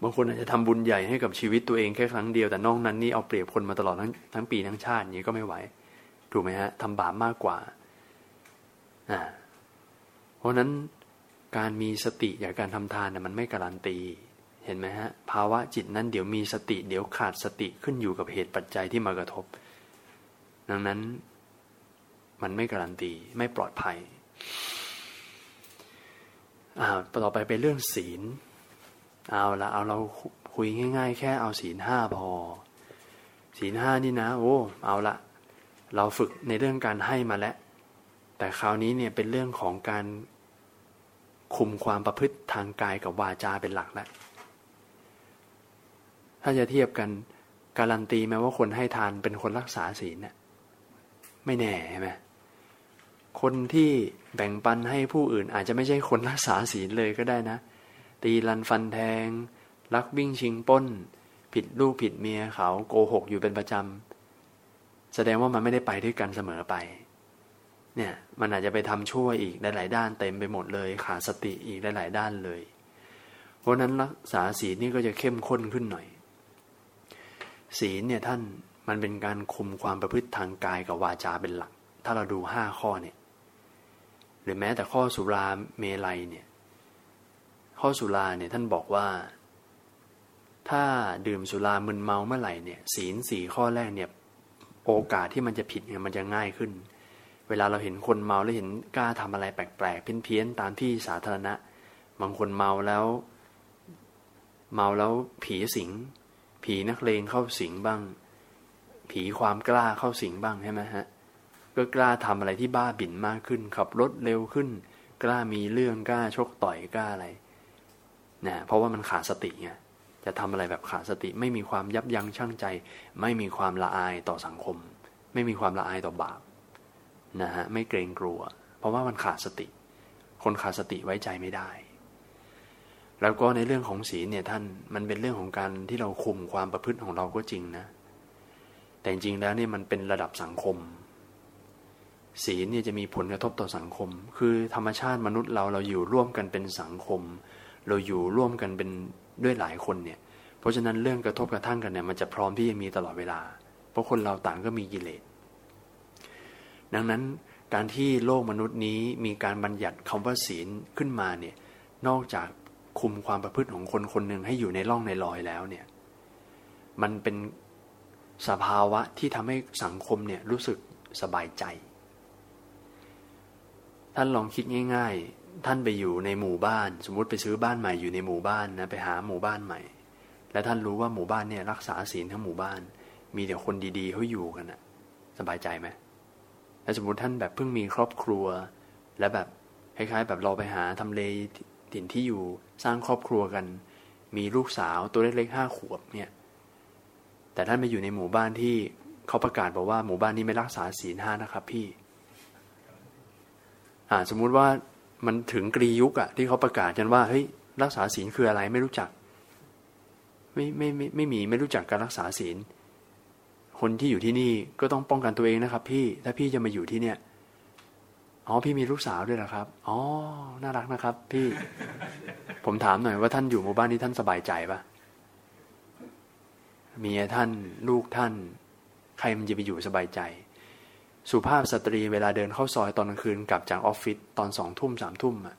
บางคนอาจจะทำบุญใหญ่ให้กับชีวิตตัวเองแค่ครั้งเดียวแต่นอกนั้นนี่เอาเปรียบคนมาตลอดทั้งทั้งปีทั้งชาตินี้ก็ไม่ไหว ถูกไหมฮะทำบาปมากกว่าอ่าเพราะนั้น การมีสติอย่างการทำทานน่ยมันไม่การันตี เห็นไหมฮะภาวะจิตนั้นเดี๋ยวมีสติ เดี๋ยวขาดสติขึ้นอยู่กับเหตุปัจจัยที่มากระทบ ดังนั้นมันไม่การันตีไม่ปลอดภัยอ่าต่อไปเป็นเรื่องศีลเอาละเอาเราคุยง่าย ๆ แค่เอาศีลห้าพอศีลห้านี่นะโอ้เอาละเราฝึกในเรื่องการให้มาแล้ว แต่คราวนี้เนี่ยเป็นเรื่องของการ คุมความประพฤติทางกายกับวาจาเป็นหลักแล้วถ้าจะเทียบกันการันตีไหมว่าคนให้ทานเป็นคนรักษาศีลเนี่ยไม่แน่ใช่ไหมคนที่แบ่งปันให้ผู้อื่นอาจจะไม่ใช่คนรักษาศีลเลยก็ได้นะ ตีลันฟันแทง ลักวิ่งชิงป้น ผิดลูกผิดเมียเขาโกหกอยู่เป็นประจำ แสดงว่ามันไม่ได้ไปด้วยกันเสมอไป เนี่ยมันอาจจะไปทำชั่วอีกหลาย ๆ ด้านเต็มไปหมดเลยขาดสติอีกหลาย ๆ ด้านเลย เพราะนั้นรักษาศีลนี่ก็จะเข้มข้นขึ้นหน่อย ศีลเนี่ยท่านมันเป็นการคุมความประพฤติทางกายกับวาจาเป็นหลัก ถ้าเราดูห้าข้อเนี่ยหรือแม้แต่ข้อสุราเมลัยเนี่ยข้อสุราเนี่ยท่านบอกว่า ถ้าดื่มสุรามึนเมาเมื่อไหร่เนี่ยศีลสี่ข้อแรกเนี่ยโอกาสที่มันจะผิดเนี่ยมันจะง่ายขึ้น เวลาเราเห็นคนเมาแล้วเห็นกล้าทำอะไรแปลกๆ เพี้ยนๆ ตามที่สาธารณะ บางคนเมาแล้ว เมาแล้วผีสิง ผีนักเลงเข้าสิงบ้าง ผีความกล้าเข้าสิงบ้างใช่ไหมฮะ ก็กล้าทำอะไรที่บ้าบิ่นมากขึ้น ขับรถเร็วขึ้น กล้ามีเรื่องกล้าชกต่อยกล้าอะไรนะเพราะว่ามันขาดสติไงจะทำอะไรแบบขาดสติ ไม่มีความยับยั้งชั่งใจ ไม่มีความละอายต่อสังคม ไม่มีความละอายต่อบาป นะฮะไม่เกรงกลัว เพราะว่ามันขาดสติ คนขาดสติไว้ใจไม่ได้ แล้วก็ในเรื่องของศีลเนี่ยท่านมันเป็นเรื่องของการที่เราคุมความประพฤติของเราก็จริงนะ แต่จริงแล้วเนี่ยมันเป็นระดับสังคม ศีลเนี่ยจะมีผลกระทบต่อสังคม คือธรรมชาติมนุษย์เราเราอยู่ร่วมกันเป็นสังคม เราอยู่ร่วมกันเป็นด้วยหลายคนเนี่ยเพราะฉะนั้นเรื่องกระทบกระทั่งกันเนี่ยมันจะพร้อมที่จะมีตลอดเวลา เพราะคนเราต่างก็มีกิเลส ดังนั้นการที่โลกมนุษย์นี้มีการบัญญัติคำว่าศีลขึ้นมาเนี่ยนอกจากคุมความประพฤติของคนคนหนึ่งให้อยู่ในร่องในรอยแล้วเนี่ยมันเป็นสภาวะที่ทำให้สังคมเนี่ยรู้สึกสบายใจ ท่านลองคิดง่าย ๆ ท่านไปอยู่ในหมู่บ้าน สมมุติไปซื้อบ้านใหม่อยู่ในหมู่บ้านนะไปหาหมู่บ้านใหม่ และท่านรู้ว่าหมู่บ้านเนี่ยรักษาศีลทั้งหมู่บ้าน มีแต่คนดีๆเขาอยู่กันนะสบายใจไหม แ้สมมติท่านแบบเพิ่งมีครอบครัว และแบบคล้ายๆ แบบเราไปหาทำเลถิ่นที่อยู่สร้างครอบครัวกัน มีลูกสาวตัวเล็กๆห้าขวบเนี่ย แต่ท่านไปอยู่ในหมู่บ้านที่เขาประกาศบอกว่าหมู่บ้านนี้ไม่รักษาศีลห้านะครับพี่ อ่าสมมุติว่ามันถึงกรียุคอะที่เขาประกาศกันว่าเฮ้ยรักษาศีลคืออะไรไม่รู้จัก ไม่ไม่ไม่ไม่มีไม่รู้จักการรักษาศีล คนที่อยู่ที่นี่ก็ต้องป้องกันตัวเองนะครับ พี่ถ้าพี่จะมาอยู่ที่เนี่ยอ๋อพี่มีลูกสาวด้วยเหรอครับอ๋อน่ารักนะครับ พี่ ผมถามหน่อยว่าท่านอยู่หมู่บ้านนี้ท่านสบายใจปะเมียท่านลูกท่าน ใครมันจะไปอยู่สบายใจ สุภาพสตรีเวลาเดินเข้าซอยตอนกลางคืนกลับจากออฟฟิศตอนสองทุ่มสามทุ่มอะ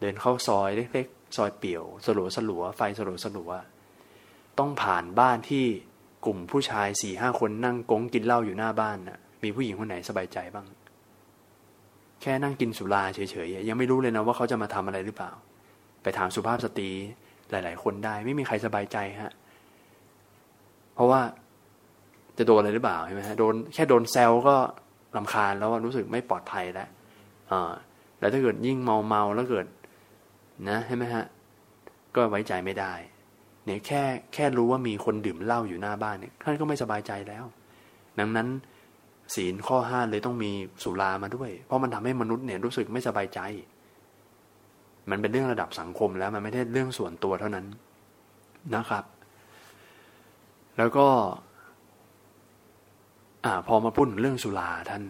เดินเข้าซอยเล็กๆซอยเปี่ยวสลัวสลัวไฟสลัวสลัวต้องผ่านบ้านที่ กลุ่มผู้ชายสี่ห้าคนนั่งกงกินเหล้าอยู่หน้าบ้านน่ะ มีผู้หญิงคนไหนสบายใจบ้าง แค่นั่งกินสุราเฉยๆยังไม่รู้เลยนะว่าเขาจะมาทำอะไรหรือเปล่า ไปถามสุภาพสตรีหลาย ๆ คนได้ไม่มีใครสบายใจฮะ เพราะว่าจะโดนอะไรหรือเปล่าใช่ไหมฮะโดนแค่โดนแซวก็ลำคาญแล้วรู้สึกไม่ปลอดภัยแล้วอ่าแล้วถ้าเกิดยิ่งเมาเมาแล้วเกิด นะใช่ไหมฮะ ก็ไว้ใจไม่ได้ เนี่ยแค่แค่รู้ว่ามีคนดื่มเหล้าอยู่หน้าบ้านเนี่ยท่านก็ไม่สบายใจแล้ว ดังนั้นศีลข้อห้าเลยต้องมีสุรามาด้วย เพราะมันทำให้มนุษย์เนี่ยรู้สึกไม่สบายใจ มันเป็นเรื่องระดับสังคมแล้วมันไม่ใช่เรื่องส่วนตัวเท่านั้นนะครับ แล้วก็อ่าพอมาพูดถึงเรื่องสุราท่าน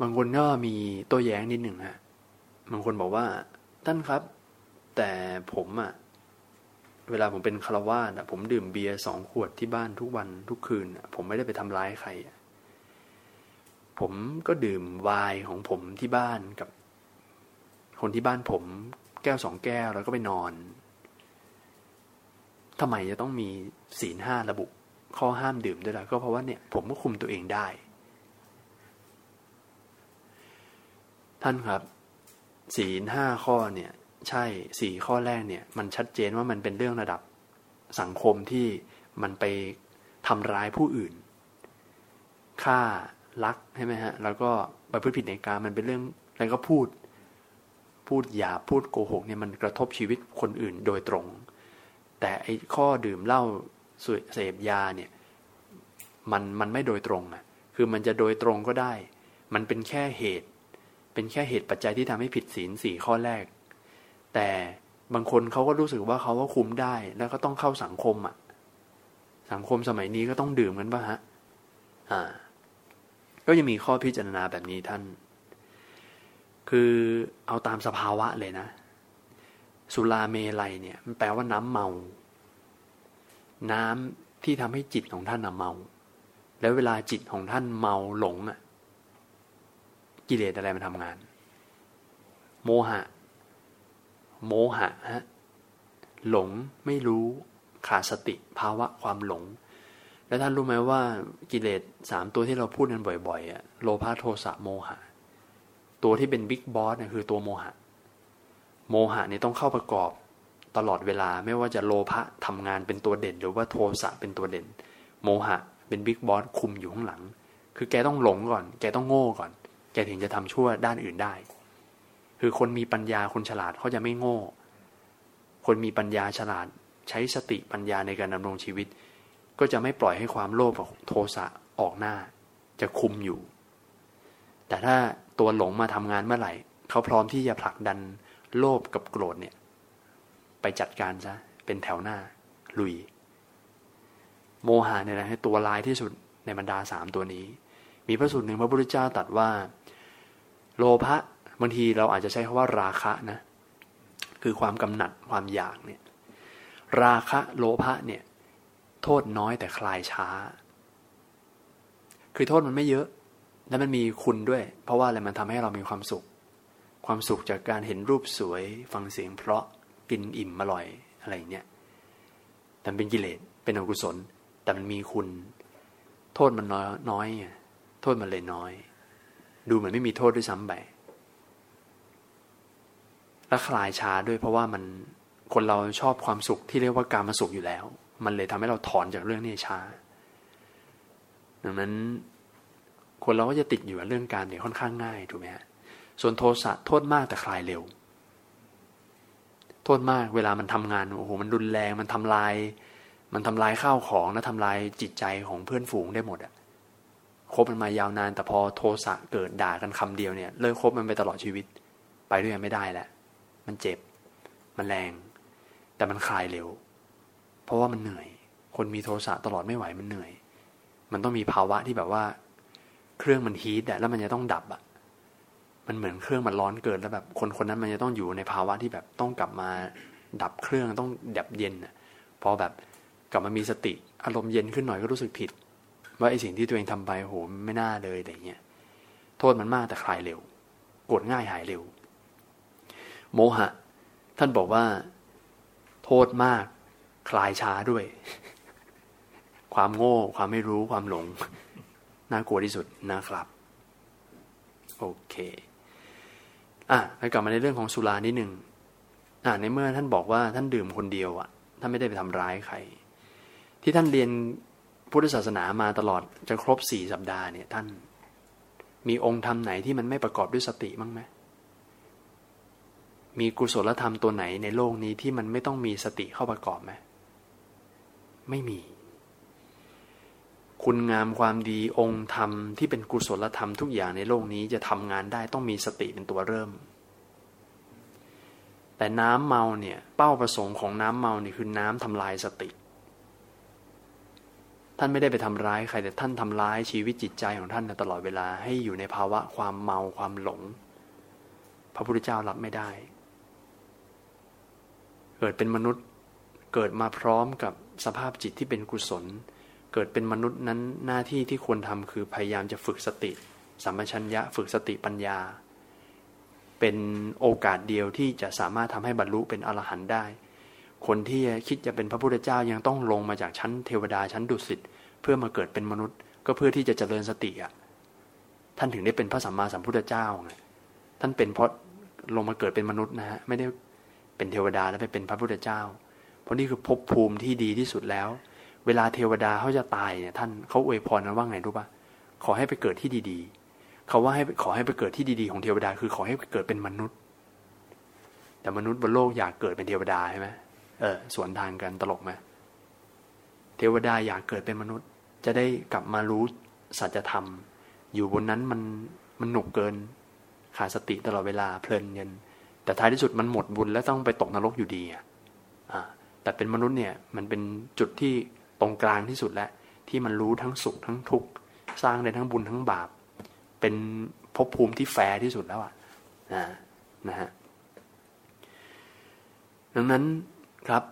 บางคนก็มีตัวแย้งนิดหนึ่งฮะบางคนบอกว่าท่านครับ แต่ผมอะ เวลาผมเป็นคารวาสอะผมดื่มเบียร์สองขวดที่บ้านทุกวันทุกคืนผมไม่ได้ไปทำร้ายใคร ผมก็ดื่มไวน์ของผมที่บ้านกับ คนที่บ้านผมแก้วสองแก้วแล้วก็ไปนอนทำไมจะต้องมีศีลห้าระบุ ข้อห้ามดื่มด้วยล่ะก็เพราะว่าเนี่ยผมก็คุมตัวเองได้ ท่านครับศีลห้าข้อเนี่ย ใช่สี่ข้อแรกเนี่ย มันชัดเจนว่ามันเป็นเรื่องระดับสังคมที่มันไปทำร้ายผู้อื่นฆ่าลักใช่ไหมฮะ แล้วก็ประพฤติผิดในการมันเป็นเรื่องแล้วก็พูด พูดหยาพูดโกหกเนี่ยมันกระทบชีวิตคนอื่นโดยตรง แต่ไอ้ข้อดื่มเหล้าเสพยาเนี่ย มันมันไม่โดยตรงอะ คือมันจะโดยตรงก็ได้ มันเป็นแค่เหตุ เป็นแค่เหตุปัจจัยที่ทำให้ผิดศีลสี่ข้อแรก แต่บางคนเขาก็รู้สึกว่าเขาก็คุมได้ แล้วก็ต้องเข้าสังคมอะ สังคมสมัยนี้ก็ต้องดื่มกันป่ะฮะ อ่า ก็ยังมีข้อพิจารณาแบบนี้ท่าน คือเอาตามสภาวะเลยนะ สุราเมลัยเนี่ย มันแปลว่าน้ำเมา น้ำที่ทำให้จิตของท่านเมา แล้วเวลาจิตของท่านเมาหลงอะ กิเลสอะไรมาทำงาน โมหะ โมหะฮะหลงไม่รู้ขาดสติภาวะความหลง แล้วท่านรู้ไหมว่ากิเลสสามตัวที่เราพูดกันบ่อยๆอะโลภะโทสะโมหะ ตัวที่เป็นบิ๊กบอสเนี่ยคือตัวโมหะ โมหะเนี่ยต้องเข้าประกอบตลอดเวลาไม่ว่าจะโลภะทำงานเป็นตัวเด่น หรือว่าโทสะเป็นตัวเด่น โมหะเป็นบิ๊กบอสคุมอยู่ข้างหลัง คือแกต้องหลงก่อน แกต้องโง่ก่อน แกถึงจะทำชั่วด้านอื่นได้ คือคนมีปัญญาคนฉลาดเขาจะไม่โง่ คนมีปัญญาฉลาดใช้สติปัญญาในการดำรงชีวิต ก็จะไม่ปล่อยให้ความโลภโทสะออกหน้า จะคุมอยู่ แต่ถ้าตัวหลงมาทำงานเมื่อไหร่เขาพร้อมที่จะผลักดันโลภกับโกรธเนี่ย ไปจัดการซะเป็นแถวหน้า ลุย โมหะเนี่ยนะตัวลายที่สุดในบรรดาสามตัวนี้ มีพระสูตรหนึ่งพระพุทธเจ้าตรัสว่า โลภะ บางทีเราอาจจะใช้คาว่าราคะนะ คือความกำหนัดความอยากเนี่ย ราคะโลภะเนี่ย โทษน้อยแต่คลายช้า คือโทษมันไม่เยอะ แล้วมันมีคุณด้วย เพราะว่าอะไรมันทำให้เรามีความสุข ความสุขจากการเห็นรูปสวย ฟังเสียงเพราะกินอิ่มอร่อยอะไรเนี้ยแต่เป็นกิเลสเป็นอกุศล แต่มันมีคุณ โทษมันน้อยน้อยโทษมันเลยน้อย ดูเหมือนไม่มีโทษด้วยซ้ำไป และคลายช้าด้วยเพราะว่ามันคนเราชอบความสุขที่เรียกว่าการมาสุขอยู่แล้ว มันเลยทำให้เราถอนจากเรื่องนี้ช้า ดังนั้น คนเราก็จะติดอยู่กับเรื่องการเนี่ยค่อนข้างง่ายถูกไหมฮะส่วนโทสะโทษมากแต่คลายเร็ว โทษมากเวลามันทำงานโอ้โหมันรุนแรงมันทำลาย มันทำลายข้าวของและทำลายจิตใจของเพื่อนฝูงได้หมดอะคบมันมายาวนานแต่พอโทสะเกิดด่ากันคำเดียวเนี่ยเลิกคบมันไปตลอดชีวิต ไปด้วยกันไม่ได้แหละ มันเจ็บ มันแรง แต่มันคลายเร็ว เพราะว่ามันเหนื่อย คนมีโทสะตลอดไม่ไหวมันเหนื่อย มันต้องมีภาวะที่แบบว่า เครื่องมันฮีทอะแล้วมันจะต้องดับอะมันเหมือนเครื่องมันร้อนเกินแล้วแบบ คนคนนั้นมันจะต้องอยู่ในภาวะที่แบบต้องกลับมาดับเครื่องต้องดับเย็นอะพอแบบกลับมามีสติอารมณ์เย็นขึ้นหน่อยก็รู้สึกผิด ว่าไอสิ่งที่ตัวเองทำไปโหไม่น่าเลยอะไรเงี้ยโทษมันมากแต่คลายเร็วโกรธง่ายหายเร็ว โมหะ ท่านบอกว่า โทษมาก คลายช้าด้วย ความโง่ ความไม่รู้ความหลง น่ากลัวที่สุดนะครับ โอเค อะไปกลับมาในเรื่องของสุรานิดหนึ่งอะในเมื่อท่านบอกว่าท่านดื่มคนเดียวอะท่านไม่ได้ไปทำร้ายใคร ที่ท่านเรียนพุทธศาสนามาตลอดจะครบสี่สัปดาห์เนี่ย ท่าน มีองค์ธรรมไหนที่มันไม่ประกอบด้วยสติบ้างไหม มีกุศลธรรมตัวไหนในโลกนี้ที่มันไม่ต้องมีสติเข้าประกอบไหมไม่มี คุณงามความดีองค์ธรรมที่เป็นกุศลธรรมทุกอย่างในโลกนี้จะทำงานได้ต้องมีสติเป็นตัวเริ่ม แต่น้ำเมาเนี่ยเป้าประสงค์ของน้ำเมาเนี่ยคือน้ำทำลายสติ ท่านไม่ได้ไปทำร้ายใครแต่ท่านทำร้ายชีวิตจิตใจของท่านตลอดเวลาให้อยู่ในภาวะความเมาความหลง พระพุทธเจ้ารับไม่ได้ เกิดเป็นมนุษย์ เกิดมาพร้อมกับสภาพจิตที่เป็นกุศล เกิดเป็นมนุษย์นั้นหน้าที่ที่ควรทำคือพยายามจะฝึกสติ สัมปชัญญะฝึกสติปัญญา เป็นโอกาสเดียวที่จะสามารถทำให้บรรลุเป็นอรหันต์ได้ คนที่คิดจะเป็นพระพุทธเจ้ายังต้องลงมาจากชั้นเทวดาชั้นดุสิตเพื่อมาเกิดเป็นมนุษย์ ก็เพื่อที่จะเจริญสติอะท่านถึงได้เป็นพระสัมมาสัมพุทธเจ้าไงท่านเป็นเพราะลงมาเกิดเป็นมนุษย์นะฮะไม่ได้ เป็นเทวดาแล้วไปเป็นพระพุทธเจ้า เพราะนี่คือภพภูมิที่ดีที่สุดแล้ว เวลาเทวดาเขาจะตายเนี่ยท่านเขาอวยพรกันว่าไงรู้ปะขอให้ไปเกิดที่ดีๆเขาว่าให้ขอให้ไปเกิดที่ดีๆของเทวดาคือขอให้เกิดเป็นมนุษย์ แต่มนุษย์บนโลกอยากเกิดเป็นเทวดาใช่ไหมเออสวนทางกันตลกไหมเทวดาอยากเกิดเป็นมนุษย์ จะได้กลับมารู้สัจธรรม อยู่บนนั้นมันมันหนุกเกินขาดสติตลอดเวลาเพลินเงิน แต่ท้ายที่สุดมันหมดบุญแล้วต้องไปตกนรกอยู่ดีอะแต่เป็นมนุษย์เนี่ยมันเป็นจุดที่ตรงกลางที่สุดแล้วที่มันรู้ทั้งสุขทั้งทุกข์สร้างได้ทั้งบุญทั้งบาป เป็นภพภูมิที่แฟร์ที่สุดแล้วอะนะนะฮะดังนั้นครับ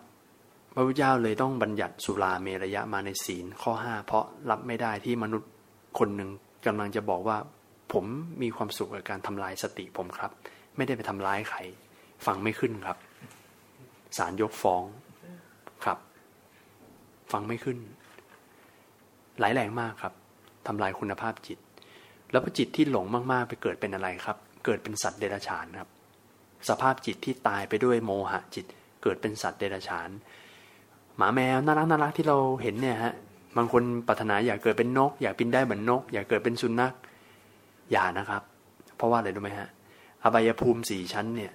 พระพุทธเจ้าเลยต้องบัญญัติสุราเมรยะมาในศีลข้อห้าเพราะรับไม่ได้ที่มนุษย์คนหนึ่งกำลังจะบอกว่า ผมมีความสุขกับการทำลายสติผมครับ ไม่ได้ไปทำร้ายใครฟังไม่ขึ้นครับศาลยกฟ้องครับ ฟังไม่ขึ้นหลายแรงมากครับทำลายคุณภาพจิต แล้วพอจิตที่หลงมากๆ ไปเกิดเป็นอะไรครับ เกิดเป็นสัตว์เดรัจฉานครับ สภาพจิตที่ตายไปด้วยโมหะจิต เกิดเป็นสัตว์เดรัจฉาน หมาแมวน่ารักน่ารักที่เราเห็นเนี่ยฮะบางคนปรารถนาอยากเกิดเป็นนก อยากบินได้เหมือนนก อยากเกิดเป็นสุนัขอย่านะครับ เพราะว่าอะไรรู้ไหมฮะ อบายภูมิสี่ชั้นเนี่ย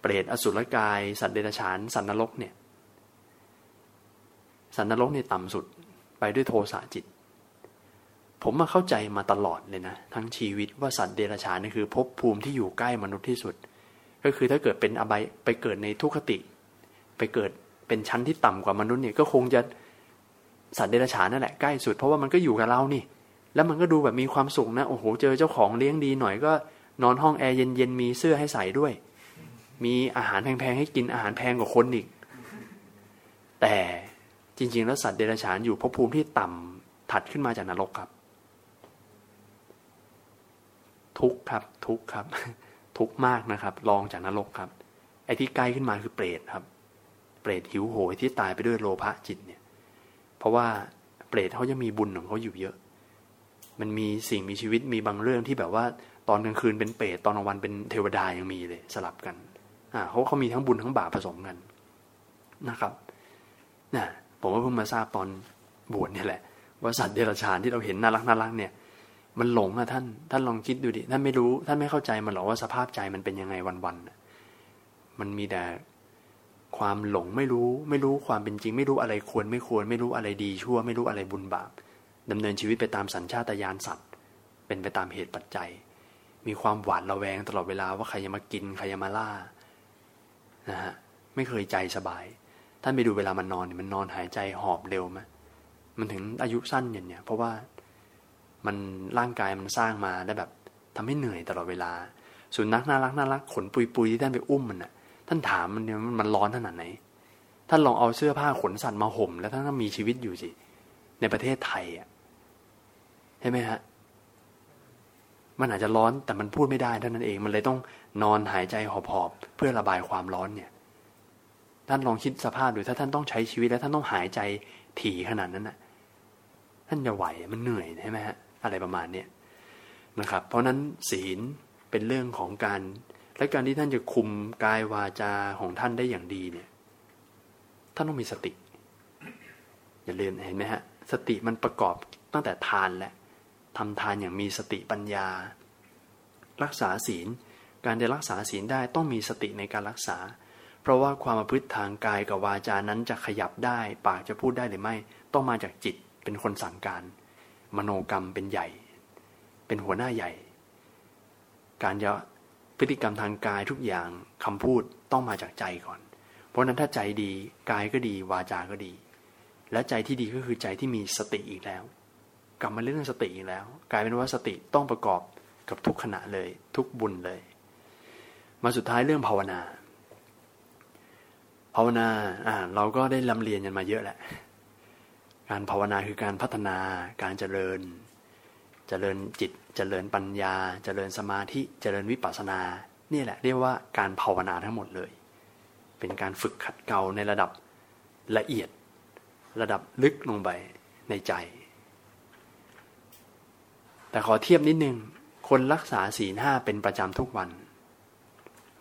เปรตอสุรกาย สัตว์เดรัจฉานสัตว์นรกเนี่ย สัตว์นรกเนี่ยต่ำสุดไปด้วยโทสะจิต ผมมาเข้าใจมาตลอดเลยนะ ทั้งชีวิตว่าสัตว์เดรัจฉานนี่คือภพภูมิที่อยู่ใกล้มนุษย์ที่สุด ก็คือถ้าเกิดเป็นอบายไปเกิดในทุคติ ไปเกิดเป็นชั้นที่ต่ำกว่ามนุษย์เนี่ยก็คงจะสัตว์เดรัจฉานนั่นแหละใกล้สุดเพราะว่ามันก็อยู่กับเรานี่ แล้วมันก็ดูแบบมีความสุขนะ โอ้โห เจอเจ้าของเลี้ยงดีหน่อยก็นอนห้องแอร์เย็นๆ มีเสื้อให้ใส่ด้วย มีอาหารแพงๆ ให้กินอาหารแพงกว่าคนอีก แต่จริง ๆ แล้วสัตว์เดรัจฉานอยู่ภพภูมิที่ต่ำถัดขึ้นมาจากนรกครับ ทุกครับ ทุกครับ ทุกมากนะครับรองจากนรกครับ ไอ้ที่ใกล้ขึ้นมาคือเปรตครับ เปรตหิวโหยที่ตายไปด้วยโลภะจิตเนี่ย เพราะว่าเปรตเขายังมีบุญของเขาอยู่เยอะ มันมีสิ่งมีชีวิตมีบางเรื่องที่แบบว่า ตอนกลางคืนเป็นเปรตตอนกลางวันเป็นเทวดายังมีเลยสลับกันอ่าเขาเขามีทั้งบุญทั้งบาปผสมกันนะครับนะผมก็เพิ่งมาทราบตอนบวชเนี่ยแหละ ว่าสัตว์เดรัจฉานที่เราเห็นน่ารักน่ารักเนี่ย มันหลงอะท่าน ท่านลองคิดดูดิท่านไม่รู้ ท่านไม่เข้าใจมันหรอกว่าสภาพใจมันเป็นยังไงวันๆมันมีแต่ความหลงไม่รู้ ไม่รู้ความเป็นจริง ไม่รู้อะไรควรไม่ควร ไม่รู้อะไรดีชั่ว ไม่รู้อะไรบุญบาป ดำเนินชีวิตไปตามสัญชาตญาณสัตว์ เป็นไปตามเหตุปัจจัย มีความหวาดระแวงตลอดเวลาว่าใครจะมากินใครจะมาล่านะฮะไม่เคยใจสบาย ท่านไปดูเวลามันนอนมันนอนหายใจหอบเร็วไหมมันถึงอายุสั้นอย่างเนี้ยเพราะว่ามันร่างกายมันสร้างมาได้แบบทำให้เหนื่อยตลอดเวลาสุนัขน่ารักน่ารักขนปุยปุยที่ท่านไปอุ้มมันน่ะ ท่านถามมันเนี่ยมันร้อนขนาดไหน ท่านลองเอาเสื้อผ้าขนสัตว์มาห่ม แล้วท่านก็มีชีวิตอยู่สิในประเทศไทยอะ ใช่ไหมฮะมันอาจจะร้อนแต่มันพูดไม่ได้เท่านั้นเองมันเลยต้องนอนหายใจหอบๆเพื่อระบายความร้อนเนี่ย ท่านลองคิดสภาพดูถ้าท่านต้องใช้ชีวิตแล้วท่านต้องหายใจถี่ขนาดนั้นนะท่านจะไหวมันเหนื่อยใช่ไหมฮะอะไรประมาณเนี้ยนะครับ เพราะนั้นศีลเป็นเรื่องของการ และการที่ท่านจะคุมกายวาจาของท่านได้อย่างดีเนี่ย ท่านต้องมีสติ อย่าลืมเห็นไหมฮะ สติมันประกอบตั้งแต่ทานและ ทำทานอย่างมีสติปัญญา รักษาศีล การจะรักษาศีลได้ต้องมีสติในการรักษา เพราะว่าความประพฤติทางกายกับวาจานั้นจะขยับได้ ปากจะพูดได้หรือไม่ ต้องมาจากจิตเป็นคนสั่งการ มโนกรรมเป็นใหญ่ เป็นหัวหน้าใหญ่ การจะพฤติกรรมทางกายทุกอย่างคำพูดต้องมาจากใจก่อน เพราะนั้นถ้าใจดีกายก็ดีวาจาก็ดี และใจที่ดีก็คือใจที่มีสติอีกแล้ว กลับมาเรื่องสติอีกแล้ว กลายเป็นว่าสติต้องประกอบกับทุกขณะเลย ทุกบุญเลย มาสุดท้ายเรื่องภาวนา ภาวนาอ่าเราก็ได้ลำเรียนกันมาเยอะแหละ การภาวนาคือการพัฒนาการเจริญ เจริญจิต เจริญปัญญา เจริญสมาธิ เจริญวิปัสสนานี่แหละเรียกว่าการภาวนาทั้งหมดเลย เป็นการฝึกขัดเกลาในระดับละเอียด ระดับลึกลงไปในใจ แต่ขอเทียบนิดนึง คนรักษาศีลห้าเป็นประจำทุกวัน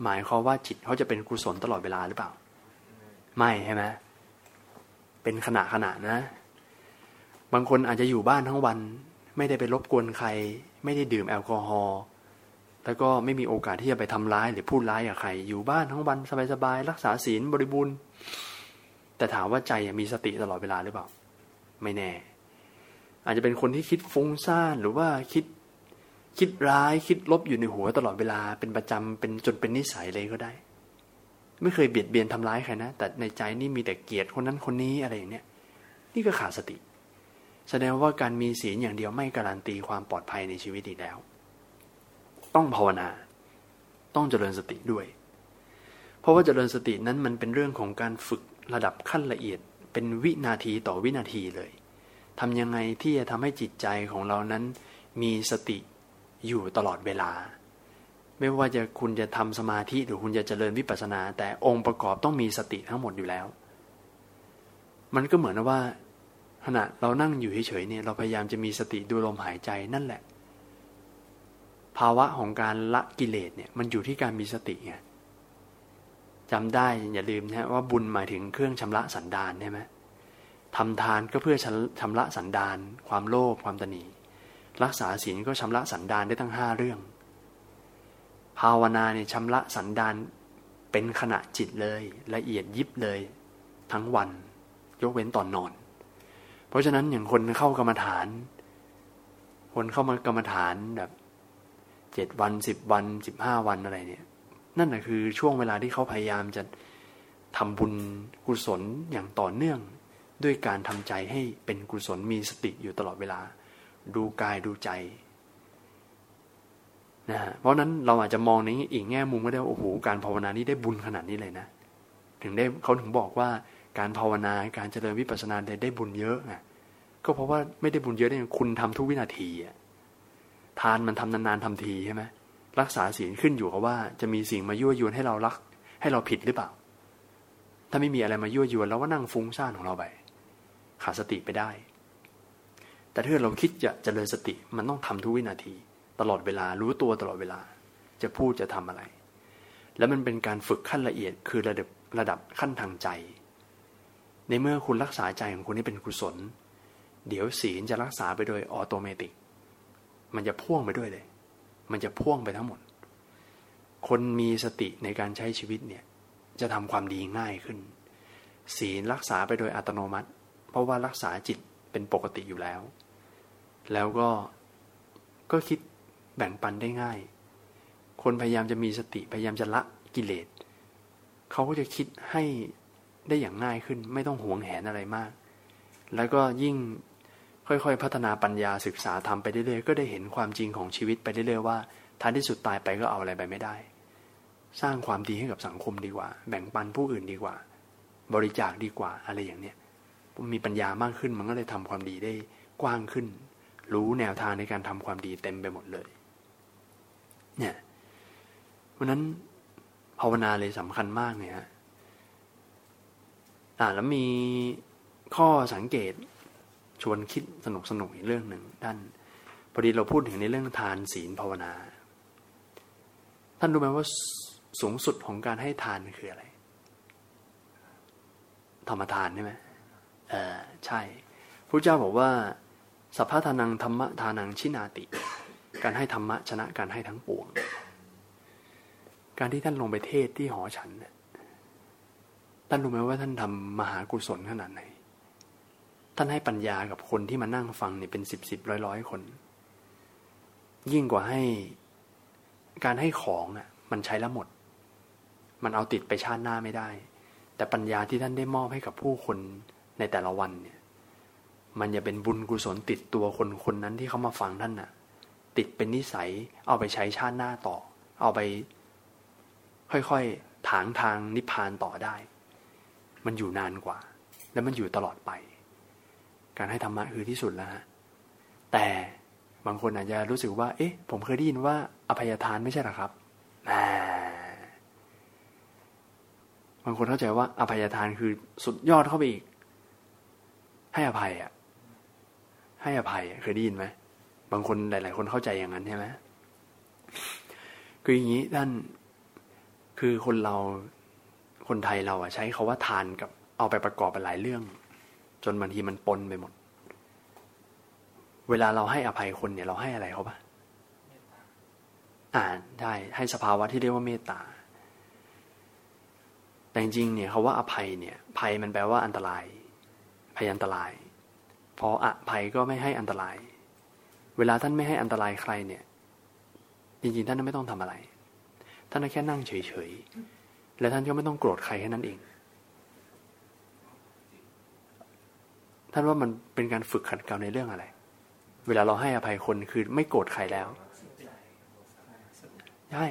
หมายความว่าจิตเขาจะเป็นกุศลตลอดเวลาหรือเปล่า ไม่ใช่ไหมเป็นขณะขณะนะ บางคนอาจจะอยู่บ้านทั้งวัน ไม่ได้ไปรบกวนใคร ไม่ได้ดื่มแอลกอฮอล์แล้วก็ไม่มีโอกาสที่จะไปทำร้ายหรือพูดร้ายกับใคร อยู่บ้านทั้งวันสบายๆรักษาศีลบริบูรณ์ แต่ถามว่าใจมีสติตลอดเวลาหรือเปล่า ไม่แน่ อาจจะเป็นคนที่คิดฟุ้งซ่านหรือว่าคิดคิดร้ายคิดลบอยู่ในหัวตลอดเวลาเป็นประจำเป็นจนเป็นนิสัยเลยก็ได้ ไม่เคยเบียดเบียนทำร้ายใครนะ แต่ในใจนี่มีแต่เกลียดคนนั้นคนนี้อะไรอย่างเนี้ยนี่ก็ขาดสติ แสดงว่าการมีศีลอย่างเดียวไม่การันตีความปลอดภัยในชีวิตอีกแล้ว ต้องภาวนา ต้องเจริญสติด้วย เพราะว่าเจริญสตินั้นมันเป็นเรื่องของการฝึกระดับขั้นละเอียด เป็นวินาทีต่อวินาทีเลย ทำยังไงที่จะทำให้จิตใจของเรานั้น มีสติอยู่ตลอดเวลา ไม่ว่าจะคุณจะทำสมาธิหรือคุณจะเจริญวิปัสสนา แต่องค์ประกอบต้องมีสติทั้งหมดอยู่แล้ว มันก็เหมือนว่า ขณะเรานั่งอยู่เฉยๆเนี่ยเราพยายามจะมีสติดูลมหายใจนั่นแหละ ภาวะของการละกิเลสเนี่ยมันอยู่ที่การมีสติไงจำได้อย่าลืมนะว่าบุญหมายถึงเครื่องชำระสันดานใช่ไหม ทำทานก็เพื่อชำระสันดานความโลภความตนีรักษาศีลก็ชำระสันดานได้ทั้งห้าเรื่อง ภาวนาเนี่ยชำระสันดานเป็นขณะจิตเลยละเอียดยิบเลยทั้งวัน ยกเว้นตอนนอน เพราะฉะนั้นอย่างคนเข้ากรรมฐาน คนเข้ามากรรมฐานแบบเจ็ดวันสิบวันสิบห้าวันอะไรเนี่ย นั่นแหะคือช่วงเวลาที่เขาพยายามจะทำบุญกุศลอย่างต่อเนื่อง ด้วยการทำใจให้เป็นกุศลมีสติอยู่ตลอดเวลา ดูกายดูใจนะฮะเพราะนั้นเราอาจจะมองในอีกแง่มุมก็ได้โอ้โหการภาวนานี้ได้บุญขนาดนี้เลยนะ ถึงได้เขาถึงบอกว่าการภาวนาการเจริญวิปัสสนาได้บุญเยอะไงก็เพราะว่าไม่ได้บุญเยอะเนี่ยคุณทำทุกวินาทีอะทานมันทำนานๆทำทีใช่ไหมรักษาศีลขึ้นอยู่กับว่าจะมีสิ่งมายั่วยวนให้เรารัก ให้เราผิดหรือเปล่า ถ้าไม่มีอะไรมายั่วยวนเราก็นั่งฟุ้งซ่านของเราไป ขาดสติไปได้ แต่ถ้าเราคิดจะเจริญสติมันต้องทำทุกวินาที ตลอดเวลารู้ตัวตลอดเวลา จะพูดจะทำอะไร แล้วมันเป็นการฝึกขั้นละเอียดคือระดับระดับขั้นทางใจ ในเมื่อคุณรักษาใจของคุณนี่เป็นกุศล เดี๋ยวศีลจะรักษาไปโดยออโตเมติก มันจะพ่วงไปด้วยเลย มันจะพ่วงไปทั้งหมด คนมีสติในการใช้ชีวิตเนี่ยจะทำความดีง่ายขึ้น ศีลรักษาไปโดยอัตโนมัติ เพราะว่ารักษาจิตเป็นปกติอยู่แล้ว แล้วก็ก็คิดแบ่งปันได้ง่าย คนพยายามจะมีสติพยายามจะละกิเลสเขาก็จะคิดให้ได้อย่างง่ายขึ้น ไม่ต้องหวงแหนอะไรมาก แล้วก็ยิ่งค่อยๆ พัฒนาปัญญาศึกษาทำไปเรื่อยๆ ก็ได้เห็นความจริงของชีวิตไปเรื่อยๆว่าท้ายที่สุดตายไปก็เอาอะไรไปไม่ได้ สร้างความดีให้กับสังคมดีกว่า แบ่งปันผู้อื่นดีกว่า บริจาคดีกว่าอะไรอย่างเนี้ย มีปัญญามากขึ้นมันก็เลยทำความดีได้กว้างขึ้น รู้แนวทางในการทำความดีเต็มไปหมดเลย เนี่ยเพราะนั้นภาวนาเลยสำคัญมากเนี่ยอ่าแล้วมีข้อสังเกตชวนคิดสนุกสนุกอีกเรื่องหนึ่งท่านพอดีเราพูดถึงในเรื่องทานศีลภาวนา ท่านรู้ไหมว่าสูงสุดของการให้ทานคืออะไรธรรมทานใช่ไหม ออใช่พระเจ้าบอกว่าสัพพะทานังธรรมะทานังชินาติ การให้ธรรมะชนะการให้ทั้งปวง การที่ท่านลงไปเทศที่หอฉันท่านรู้ไหมว่าท่านทำมหากุศลขนาดไหน ท่านให้ปัญญากับคนที่มานั่งฟังเนี่ยเป็นสิบสิบร้อยร้อยคน ยิ่งกว่าให้ การให้ของอะ มันใช้แล้วหมด มันเอาติดไปชาติหน้าไม่ได้ แต่ปัญญาที่ท่านได้มอบให้กับผู้คน ในแต่ละวันเนี่ย มันจะเป็นบุญกุศลติดตัวคนคนนั้นที่เขามาฟังท่านน่ะ ติดเป็นนิสัยเอาไปใช้ชาติหน้าต่อ เอาไป ค่อยๆถางทางนิพพานต่อได้ มันอยู่นานกว่า และมันอยู่ตลอดไป การให้ธรรมะคือที่สุดแล้วฮะแต่บางคนอาจจะรู้สึกว่า เอ๊ะ ผมเคยได้ยินว่าอภัยทานไม่ใช่หรอครับบางคนเข้าใจว่าอภัยทานคือสุดยอดเข้าไปอีก ให้อภัยอะ ให้อภัยเคยได้ยินไหมบางคนหลาย ๆ คนเข้าใจอย่างนั้นใช่ไหมคืออย่างนี้ท่านคือคนเราคนไทยเราอะใช้คาว่าทานกับเอาไปประกอบเป็นหลายเรื่อง จนบางทีมันปนไปหมด เวลาเราให้อภัยคนเนี่ย เราให้อะไรเขาปะอ่านได้ให้สภาวะที่เรียกว่าเมตตาแต่จริงเนี่ยเขาว่าอภัยเนี่ยภัยมันแปลว่าอันตราย ภัยอันตราย พออภัยก็ไม่ให้อันตราย เวลาท่านไม่ให้อันตรายใครเนี่ย จริงๆ ท่านไม่ต้องทำอะไร ท่านแค่นั่งเฉยๆ และท่านก็ไม่ต้องโกรธใครแค่นั้นเอง ท่านว่ามันเป็นการฝึกขัดเกลาในเรื่องอะไร เวลาเราให้อภัยคนคือไม่โกรธใครแล้ว ใช่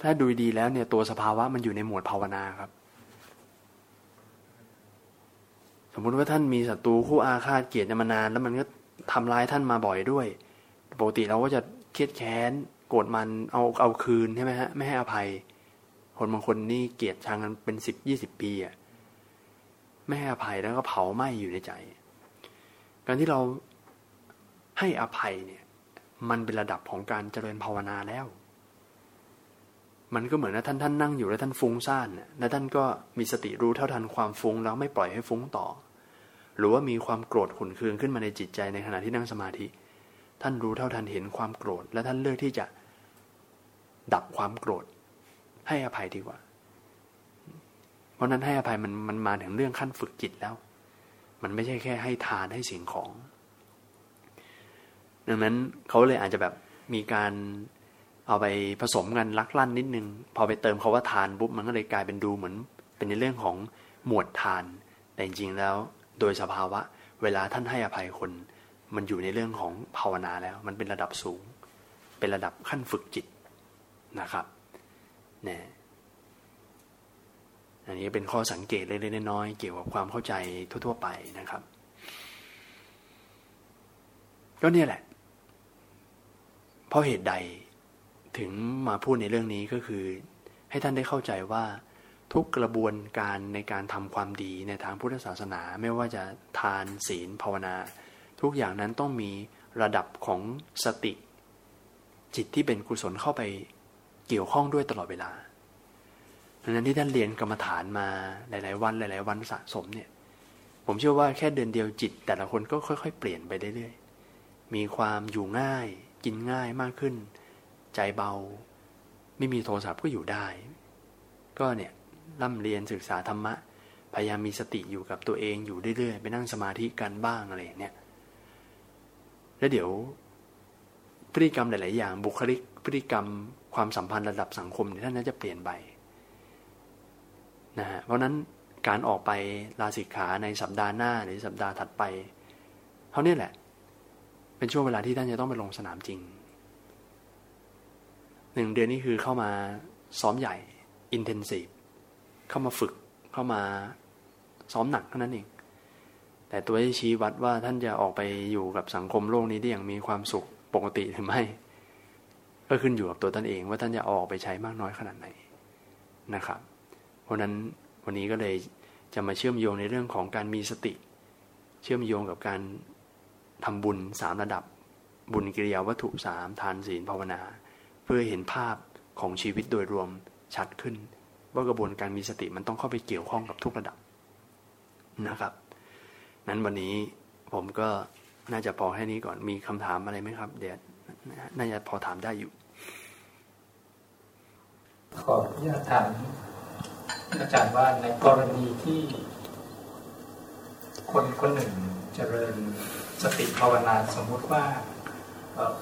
ถ้าดูดีแล้วเนี่ยตัวสภาวะมันอยู่ในหมวดภาวนาครับ สมมุติว่าท่านมีศัตรูคู่อาฆาตเกลียดมานาน แล้วมันก็ทำร้ายท่านมาบ่อยด้วยปกติเราก็จะเครียดแค้นโกรธมันเอาเอาคืนใช่ไหมฮะไม่ให้อภัย คนบางคนนี่เกลียดชังกันเป็นสิบยี่สิบปีอะไม่ให้อภัยแล้วก็เผาไหม้อยู่ในใจ การที่เราให้อภัยเนี่ย มันเป็นระดับของการเจริญภาวนาแล้ว มันก็เหมือนนะท่านท่านนั่งอยู่แล้วท่านฟุ้งซ่านแล้วท่านก็มีสติรู้เท่าทันความฟุ้งแล้วไม่ปล่อยให้ฟุ้งต่อ หรือว่ามีความโกรธขุนเคืองขึ้นมาในจิตใจในขณะที่นั่งสมาธิ ท่านรู้เท่าทันเห็นความโกรธ และท่านเลือกที่จะ ดับความโกรธ ให้อภัยดีกว่า เพราะนั้นให้อภัยมันมันมาถึงเรื่องขั้นฝึกจิตแล้ว มันไม่ใช่แค่ให้ทานให้สิ่งของ ดังนั้นเขาเลยอาจจะแบบมีการเอาไปผสมกันลักลั่นนิดนึง พอไปเติมเขาว่าทานปุ๊บมันก็เลยกลายเป็นดูเหมือน เป็นในเรื่องของหมวดทาน แต่จริงๆแล้ว โดยสภาวะ เวลาท่านให้อภัยคน มันอยู่ในเรื่องของภาวนาแล้ว มันเป็นระดับสูง เป็นระดับขั้นฝึกจิตนะครับเนี่ยอันนี้เป็นข้อสังเกตเล็กๆน้อยๆเกี่ยวกับความเข้าใจทั่ว ๆ ไปนะครับก็เนี่ยแหละ เพราะเหตุใดถึงมาพูดในเรื่องนี้ก็คือ ให้ท่านได้เข้าใจว่า ทุกกระบวนการในการทำความดีในทางพุทธศาสนา ไม่ว่าจะทานศีลภาวนา ทุกอย่างนั้นต้องมีระดับของสติ จิตที่เป็นกุศลเข้าไปเกี่ยวข้องด้วยตลอดเวลาดังนั้นที่ท่านเรียนกรรมฐานมาหลาย ๆ วันหลาย ๆ วันสะสมเนี่ย ผมเชื่อว่าแค่เดือนเดียวจิต แต่ละคนก็ค่อย ๆ เปลี่ยนไปเรื่อยๆมีความอยู่ง่าย กินง่ายมากขึ้น ใจเบา ไม่มีโทรศัพท์ก็อยู่ได้ ก็เนี่ย ร่ำเรียนศึกษาธรรมะ พยายามมีสติอยู่กับตัวเองอยู่เรื่อยๆ ไปนั่งสมาธิกันบ้างอะไรเนี้ยแล้วเดี๋ยวพฤติกรรมหลาย ๆ อย่าง บุคลิกพฤติกรรมความสัมพันธ์ระดับสังคมท่านน่าจะเปลี่ยนไปนะฮะเพราะนั้นการออกไปลาสิกขาในสัปดาห์หน้าหรือสัปดาห์ถัดไปเท่านี้แหละ เป็นช่วงเวลาที่ท่านจะต้องไปลงสนามจริงหนึ่งเดือนนี้คือเข้ามาซ้อมใหญ่อินเทนซีฟ เข้ามาฝึกเข้ามาซ้อมหนักเท่านั้นเอง แต่ตัวที่ชี้วัดว่าท่านจะออกไปอยู่กับสังคมโลกนี้ได้อย่างมีความสุขปกติหรือไม่ ก็ขึ้นอยู่กับตัวท่านเอง ว่าท่านจะออกไปใช้มากน้อยขนาดไหนนะครับ เพราะนั้นวันนี้ก็เลยจะมาเชื่อมโยงในเรื่องของการมีสติ เชื่อมโยงกับการทำบุญสามระดับ บุญกิริยาวัตถุสามทานศีลภาวนา เพื่อเห็นภาพของชีวิตโดยรวมชัดขึ้น ว่ากระบวนการมีสติมันต้องเข้าไปเกี่ยวข้องกับทุกระดับนะครับ นั้นวันนี้ผมก็น่าจะพอแค่นี้ก่อนมีคำถามอะไรไหมครับ เดี๋ยวน่าจะพอถามได้อยู่ ขออนุญาตถามอาจารย์ว่าในกรณีที่ คนคนหนึ่งเจริญสติภาวนาสมมุติว่า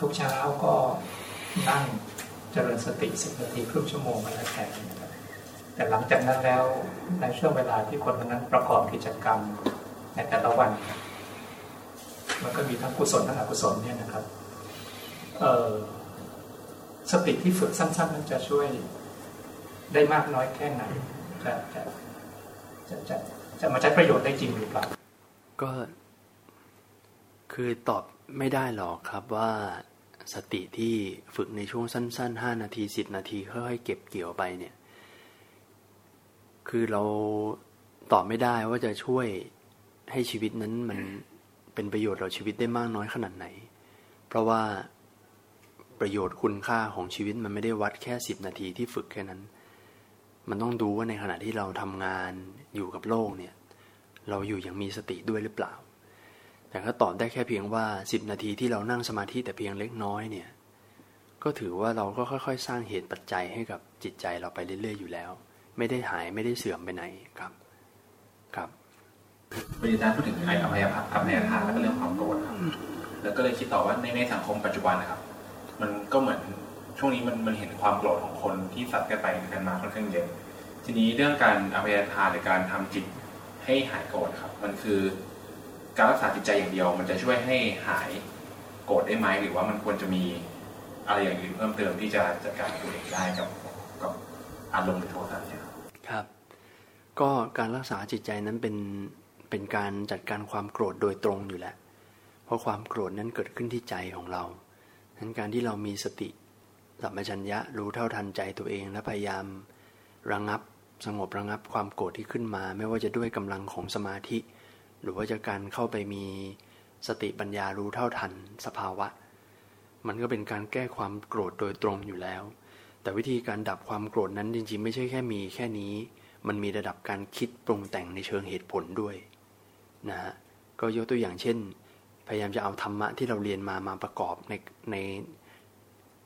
ทุกเช้าก็นั่งเจริญสติสิบนาทีครึ่งชั่วโมงอะไรแทน แต่หลังจากนั้นแล้วในช่วงเวลาที่คนคนนั้นประกอบกิจกรรมในแต่ละวัน มันก็มีทั้งกุศลทั้งอกุศลเนี่ยนะครับสติที่ฝึกสั้นๆนั้นจะช่วยได้มากน้อยแค่ไหนจะจะจะจะจะมาใช้ประโยชน์ได้จริงหรือเปล่าก็คือตอบไม่ได้หรอกครับว่าสติที่ฝึกในช่วงสั้นๆห้านาทีสิบนาทีค่อยๆเก็บเกี่ยวไปเนี่ย คือเราตอบไม่ได้ว่าจะช่วยให้ชีวิตนั้นมันเป็นประโยชน์ต่อชีวิตได้มากน้อยขนาดไหน เพราะว่าประโยชน์คุณค่าของชีวิตมันไม่ได้วัดแค่สิบนาทีที่ฝึกแค่นั้น มันต้องดูว่าในขณะที่เราทำงานอยู่กับโลกเนี่ย เราอยู่อย่างมีสติด้วยหรือเปล่า แต่ก็ตอบได้แค่เพียงว่าสิบนาทีที่เรานั่งสมาธิแต่เพียงเล็กน้อยเนี่ย ก็ถือว่าเราก็ค่อย ๆ สร้างเหตุปัจจัยให้กับจิตใจเราไปเรื่อย ๆ อยู่แล้ว ไม่ได้หายไม่ได้เสื่อมไปไหนครับ ครับปริญญารย์พูดถึงไอ้อภัยภาอภัยทานแล้วก็เรื่องความโกรธครับ แล้วก็เลยคิดต่อว่าในในสังคมปัจจุบันนะครับ มันก็เหมือนช่วงนี้มันมันเห็นความโกรธของคนที่สัตว์กันไปกันมาค่อนข้างเยอะทีนี้เรื่องการอภัยทานหรือการทำจิตให้หายโกรธครับ มันคือการรักษาจิตใจอย่างเดียว มันจะช่วยให้หายโกรธได้ไหมหรือว่ามันควรจะมีอะไรอย่างอื่นเพิ่มเติมที่จะจัดการตัวเองได้กับ อารมณ์หรือโทสะเนี่ยครับ ก็การรักษาจิตใจนั้นเป็นเป็นการจัดการความโกรธโดยตรงอยู่แล้ว เพราะความโกรธนั้นเกิดขึ้นที่ใจของเราดังนั้นการที่เรามีสติสัมปชัญญะรู้เท่าทันใจตัวเองและพยายามระงงับสงบระงับความโกรธที่ขึ้นมา ไม่ว่าจะด้วยกำลังของสมาธิ หรือว่าจะการเข้าไปมีสติปัญญารู้เท่าทันสภาวะ มันก็เป็นการแก้ความโกรธโดยตรงอยู่แล้ว แต่วิธีการดับความโกรธนั้นจริงๆ ไม่ใช่แค่มีแค่นี้ มันมีระดับการคิดปรุงแต่งในเชิงเหตุผลด้วยนะฮะก็ยกตัวอย่างเช่น พยายามจะเอาธรรมะที่เราเรียนมามาประกอบในใน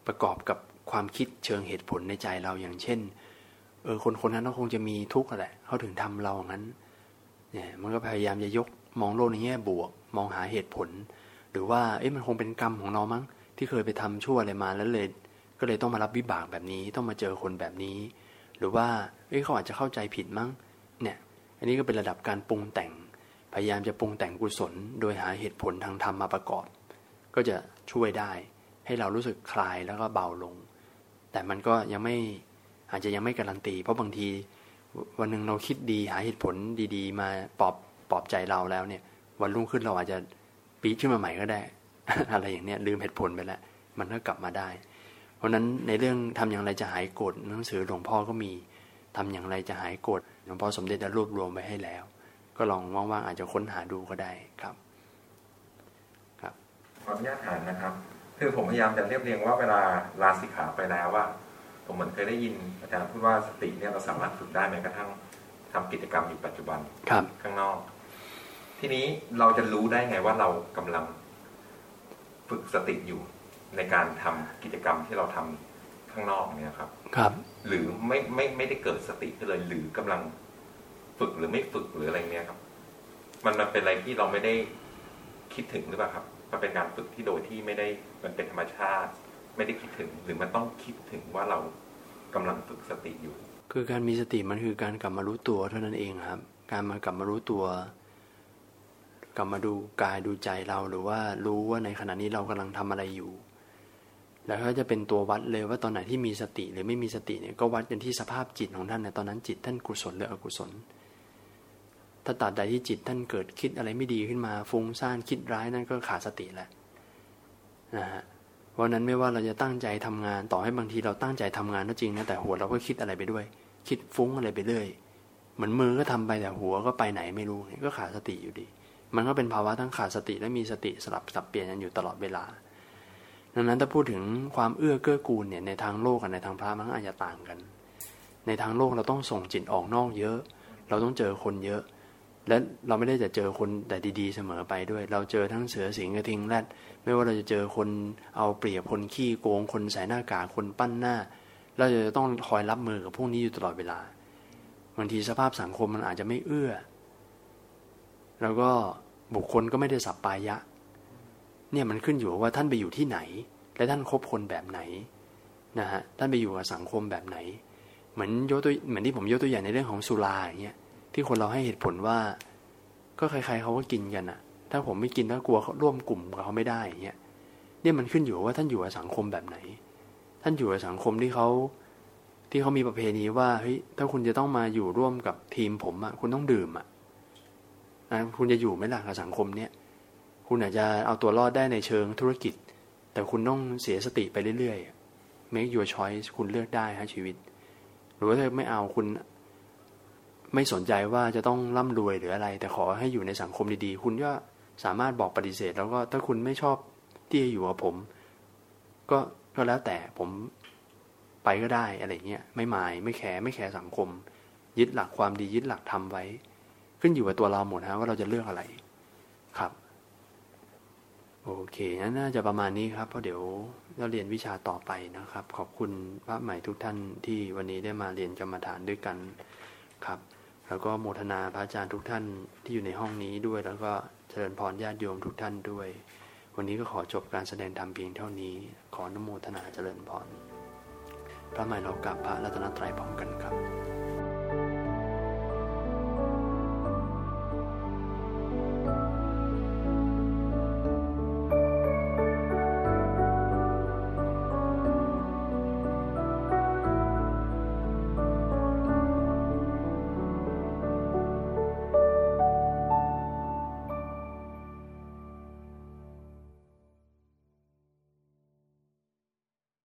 ประกอบกับความคิดเชิงเหตุผลในใจเราอย่างเช่นเออคนคนนั้นก็คงจะมีทุกข์แหละเขาถึงทำเราอย่างนั้นเนี่ยมันก็พยายามจะยกมองโลกในแง่บวก มองหาเหตุผล หรือว่าเอ๊ะมันคงเป็นกรรมของเรามั้งที่เคยไปทำชั่วอะไรมาแล้วเลย ก็เลยต้องมารับวิบากแบบนี้ต้องมาเจอคนแบบนี้ หรือว่าเอ๊ะเขาอาจจะเข้าใจผิดมั้งเนี่ยอันนี้ก็เป็นระดับการปรุงแต่ง พยายามจะปรุงแต่งกุศล โดยหาเหตุผลทางธรรมมาประกอบ ก็จะช่วยได้ ให้เรารู้สึกคลายแล้วก็เบาลง แต่มันก็ยังไม่อาจจะยังไม่การันตี เพราะบางทีวันหนึ่งเราคิดดีหาเหตุผลดี ๆ มาปลอบปลอบใจเราแล้วเนี่ย วันรุ่งขึ้นเราอาจจะปีขึ้นมาใหม่ก็ได้ อะไรอย่างเนี้ยลืมเหตุผลไปแล้วมันก็กลับมาได้ ราะนั้นในเรื่องทำอย่างไรจะหายโกรธหนังสือหลวงพ่อก็มีทำอย่างไรจะหายโกรธหลวงพ่อสมเด็จได้รวบรวมไว้ให้แล้ว ก็ลองว่างๆอาจจะค้นหาดูก็ได้ครับครับขออนุญาตถามนะครับ คือผมพยายามจะเรียบเรียงว่าเวลาลาสิกขาไปแล้วว่า ผมเหมือนเคยได้ยินอาจารย์พูดว่าสติเนี่ยเราสามารถฝึกได้แม้กระทั่งทำกิจกรรมอยู่ปัจจุบันข้างนอก ทีนี้เราจะรู้ได้ไงว่าเรากำลังฝึกสติอยู่ ในการทำกิจกรรมที่เราทำข้างนอกเนี่ยครับ ครับ หรือไม่ไม่ไม่ได้เกิดสติเลยหรือกำลังฝึกหรือไม่ฝึกหรืออะไรเนี้ยครับ มันมันเป็นอะไรที่เราไม่ได้คิดถึงหรือเปล่าครับ มันเป็นการฝึกที่โดยที่ไม่ได้มันเป็นธรรมชาติ ไม่ได้คิดถึง หรือมันต้องคิดถึงว่าเรากำลังฝึกสติอยู่ คือการมีสติมันคือการกลับมารู้ตัวเท่านั้นเองครับ การมากลับมารู้ตัว กลับมาดูกายดูใจเราหรือว่ารู้ว่าในขณะนี้เรากำลังทำอะไรอยู่ แล้วก็จะเป็นตัววัดเลยว่าตอนไหนที่มีสติหรือไม่มีสติเนี่ยก็วัดกันที่สภาพจิตของท่านในตอนนั้นจิตท่านกุศลหรืออกุศล ถ้าตัดใดที่จิตท่านเกิดคิดอะไรไม่ดีขึ้นมาฟุ้งซ่านคิดร้ายนั่นก็ขาดสติแหละนะฮะเพราะนั้นไม่ว่าเราจะตั้งใจทำงานต่อให้บางทีเราตั้งใจทำงานก็จริงนะแต่หัวเราก็คิดอะไรไปด้วย คิดฟุ้งอะไรไปเรื่อยเหมือนมือก็ทำไปแต่หัวก็ไปไหนไม่รู้ก็ขาดสติอยู่ดี มันก็เป็นภาวะทั้งขาดสติและมีสติสลับสับเปลี่ยนกันอยู่ตลอดเวลา ดังนั้นถ้าพูดถึงความเอื้อเกื้อกูลเนี่ยในทางโลกกับในทางพระมันอาจจะต่างกัน ในทางโลกเราต้องส่งจิตออกนอกเยอะ เราต้องเจอคนเยอะ และเราไม่ได้จะเจอคนแต่ดีๆเสมอไปด้วย เราเจอทั้งเสือสิงกระทิงแรดไม่ว่าเราจะเจอคนเอาเปรียบคนขี้โกง คนใส่หน้ากากคนปั้นหน้า เราจะต้องคอยรับมือกับพวกนี้อยู่ตลอดเวลาบางทีสภาพสังคมมันอาจจะไม่เอื้อ แล้วก็บุคคลก็ไม่ได้สับปายะ เนี่ยมันขึ้นอยู่ว่าท่านไปอยู่ที่ไหน และท่านคบคนแบบไหนนะฮะท่านไปอยู่กับสังคมแบบไหน เหมือนยกตัวเหมือนที่ผมยกตัวอย่างในเรื่องของสุราอย่างเงี้ยที่คนเราให้เหตุผลว่า ก็ใครๆเขาก็กินกันอะถ้าผมไม่กินแล้วกลัวเขาร่วมกลุ่มกับเขาไม่ได้อย่างเงี้ยเนี่ยมันขึ้นอยู่ว่าท่านอยู่กับสังคมแบบไหน ท่านอยู่กับสังคมที่เขาที่เขามีประเพณีว่าเฮ้ยถ้าคุณจะต้องมาอยู่ร่วมกับทีมผมอะคุณต้องดื่มอะนะคุณจะอยู่ไหมล่ะกับสังคมเนี้ย คุณอาจจะเอาตัวรอดได้ในเชิงธุรกิจ แต่คุณต้องเสียสติไปเรื่อยๆ make your choice คุณเลือกได้ฮะชีวิต หรือว่าถ้าไม่เอาคุณไม่สนใจว่าจะต้องร่ำรวยหรืออะไร แต่ขอให้อยู่ในสังคมดีๆ คุณก็สามารถบอกปฏิเสธ แล้วก็ถ้าคุณไม่ชอบที่จะอยู่กับผม ก็ก็แล้วแต่ผมไปก็ได้อะไรเงี้ยไม่หมายไม่แคร์ไม่แคร์สังคม ยึดหลักความดียึดหลักทำไว้ ขึ้นอยู่กับตัวเราหมดฮะว่าเราจะเลือกอะไรครับ โอเคงั้นน่าจะประมาณนี้ครับ เพราะเดี๋ยวเราเรียนวิชาต่อไปนะครับ ขอบคุณพระใหม่ทุกท่านที่วันนี้ได้มาเรียนกรรมฐานด้วยกันครับ แล้วก็โมทนาพระอาจารย์ทุกท่านที่อยู่ในห้องนี้ด้วย แล้วก็เจริญพรญาติโยมทุกท่านด้วย วันนี้ก็ขอจบการแสดงธรรมเพียงเท่านี้ ขอนโมทนาเจริญพร พระใหม่เรากลับพระรัตนตรัยพร้อมกันครับ